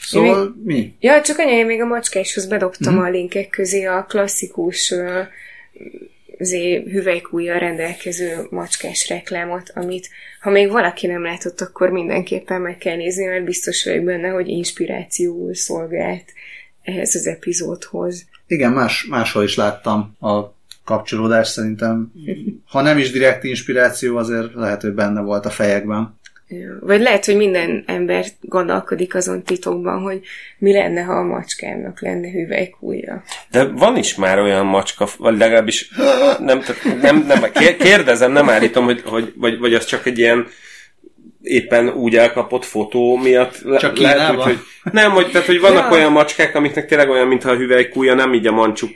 Szóval mi? Ja, csak anya, én még a macskáshoz bedobtam Mhm. mm. a linkek közé a klasszikus zé hüvelykújjal rendelkező macskás reklámot, amit ha még valaki nem látott, akkor mindenképpen meg kell nézni, mert biztos vagyok benne, hogy inspirációul szolgált ehhez az epizódhoz. Igen, más, máshol is láttam a kapcsolódást szerintem. Ha nem is direkt inspiráció, azért lehet, hogy benne volt a fejekben. Vagy lehet, hogy minden ember gondolkodik azon titokban, hogy mi lenne, ha a macskámnak lenne hüvelykújja. De van is már olyan macska, vagy legalábbis nem, nem, nem kérdezem, nem állítom, hogy, hogy vagy, vagy az csak egy ilyen éppen úgy elkapott fotó miatt le, Csak lehet, hogy, hogy nem, hogy, tehát, hogy vannak Ja. olyan macskák, amiknek tényleg olyan, mintha a hüvelykúja nem így a mancsuk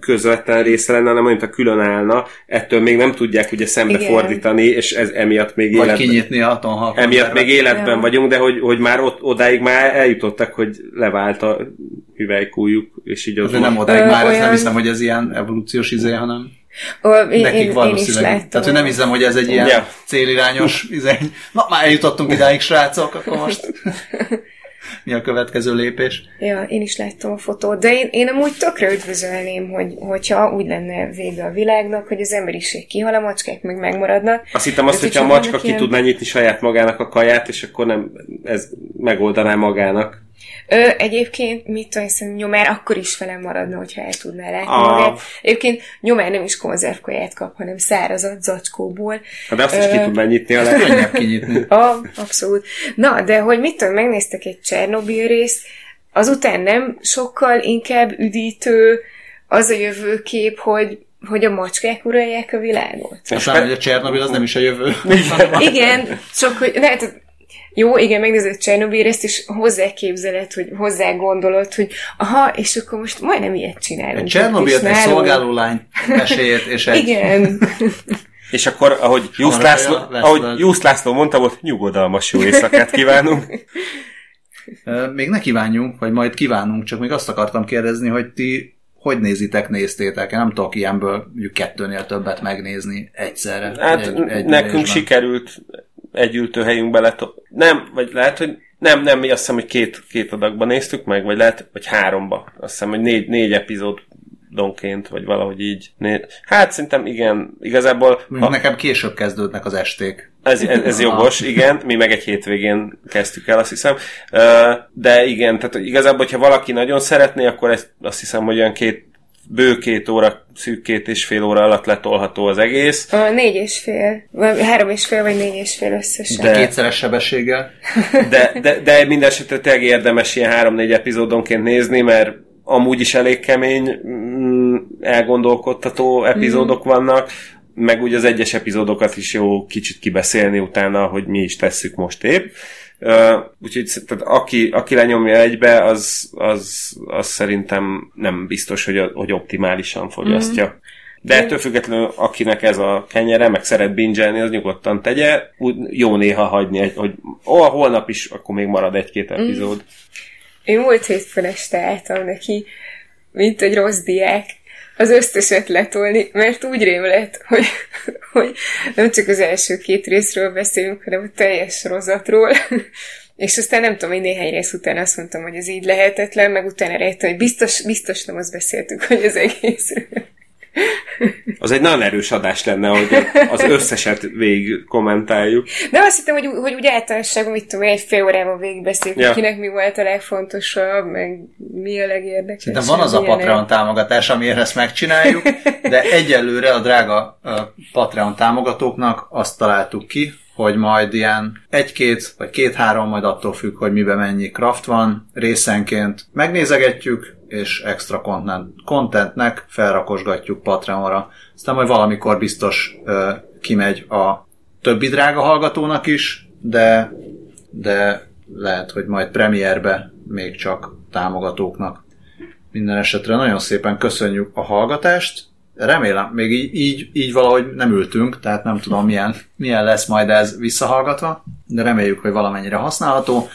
közvetlen része lenne, hanem mint a külön állna, ettől még nem tudják ugye szembe Igen. fordítani, és ez emiatt még Vagy életben, kinyitni a atomhalkot. emiatt még életben Ja. vagyunk, de hogy, hogy már ott, odáig már eljutottak, hogy levált a hüvelykújuk, és így ott Azért nem odáig Ö, már, ezt nem olyan- hiszem, hogy ez ilyen evolúciós izé, hanem Ó, én, nekik én, én is valószínűleg. láttam. Tehát, hogy nem hiszem, hogy ez egy ilyen Ja. célirányos izé. Na, már eljutottunk idáig, srácok, akkor most mi a következő lépés? Ja, én is láttam a fotót, de én, én amúgy tökre üdvözölném, hogy, hogyha úgy lenne vége a világnak, hogy az emberiség kihal, a macskák meg megmaradnak. Azt hittem azt, hogyha a macska ki ilyen- tudná nyitni saját magának a kaját, és akkor nem, ez megoldaná magának. Ö, egyébként, mit tudom, hiszem, nyomár akkor is velem maradna, hogyha el tudná látni Ah. magát. Egyébként nyomár nem is konzervkaját kap, hanem szárazat zacskóból. Hát de azt is ki tudná nyitni a leg... Könnyebb kinyitni. Ah, abszolút. Na, de hogy mit tudom, megnéztek egy Csernobil részt, azután nem sokkal inkább üdítő az a jövőkép, hogy, hogy a macskák uralják a világot. Aztán, hogy a Csernobil az nem is a jövő. Igen, csak hogy lehet, jó, igen, megnézed Csernobil részt, és hozzá képzeled, hogy hozzá gondolod, hogy aha, és akkor most majdnem ilyet csinálunk. És egy nálunk- szolgálólány meséjét, és egy... Igen. És akkor, ahogy Jusz László, ahogy. Jusz László mondta, volt nyugodalmas jó éjszakát kívánunk. Még ne kívánjunk, vagy majd kívánunk, csak még azt akartam kérdezni, hogy ti hogy nézitek, néztétek? Én nem tudok ilyenből mondjuk kettőnél többet megnézni egyszerre. Hát egy, egy nekünk ülésben. sikerült egy ültőhelyünkbe lett. Nem, vagy lehet, hogy nem, nem, mi azt hiszem, hogy két, két adagban néztük meg, vagy lehet, vagy háromba. Azt hiszem, hogy négy, négy epizódonként, vagy valahogy így. Hát szerintem igen, igazából ha, nekem később kezdődnek az esték. ez, ez, ez jogos, igen, mi meg egy hétvégén kezdtük el, azt hiszem. De igen, tehát igazából, hogyha valaki nagyon szeretné, akkor ezt, azt hiszem, hogy olyan két bő két óra, szűk két és fél óra alatt letolható az egész. A négy és fél, vagy három és fél, vagy négy és fél összesen. De- Kétszeres sebességgel. De, de, de minden esetre tényleg érdemes ilyen három-négy epizódonként nézni, mert amúgy is elég kemény, mm, elgondolkodtató epizódok vannak, meg úgy az egyes epizódokat is jó kicsit kibeszélni utána, hogy mi is tesszük most épp. Uh, úgyhogy tehát aki, aki lenyomja egybe, az, az, az szerintem nem biztos, hogy, hogy optimálisan fogyasztja. Mm. De ettől függetlenül, akinek ez a kenyere, meg szeret bingelni, az nyugodtan tegye. Úgy jó néha hagyni, hogy ó, holnap is, akkor még marad egy-két epizód. Én múlt hétfőn este álltam neki, mint egy rossz diák, az összeset letolni, mert úgy rém hogy, hogy nem csak az első két részről beszélünk, hanem a teljes sorozatról. És aztán nem tudom, hogy néhány rész után azt mondtam, hogy ez így lehetetlen, meg utána rájöttem, hogy biztos, biztos nem azt beszéltük, hogy az egészről. Az egy nagyon erős adás lenne, hogy az összeset végig kommentáljuk. De azt hittem, hogy, hogy úgy általánosságban, mit tudom, egy fél órában végigbeszéltük, Ja. kinek mi volt a legfontosabb, meg mi a legérdekesebb. Szerintem van az a Patreon támogatás, amiért ezt megcsináljuk, de egyelőre a drága Patreon támogatóknak azt találtuk ki, hogy majd ilyen egy-két, vagy két-három, majd attól függ, hogy miben mennyi craft van, részenként megnézegetjük, és extra content, contentnek felrakosgatjuk Patreonra. Aztán majd valamikor biztos ö, kimegy a többi drága hallgatónak is, de, de lehet, hogy majd premierbe még csak támogatóknak. Minden esetre nagyon szépen köszönjük a hallgatást. Remélem, még így, így, így valahogy nem ültünk, tehát nem tudom milyen, milyen lesz majd ez visszahallgatva, de reméljük, hogy valamennyire használható,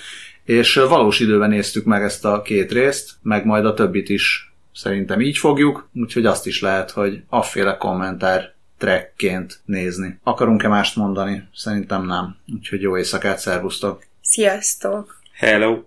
és valós időben néztük meg ezt a két részt, meg majd a többit is szerintem így fogjuk, úgyhogy azt is lehet, hogy afféle kommentár trackként nézni. Akarunk-e mást mondani? Szerintem nem. Úgyhogy jó éjszakát, szervusztok! Sziasztok! Hello!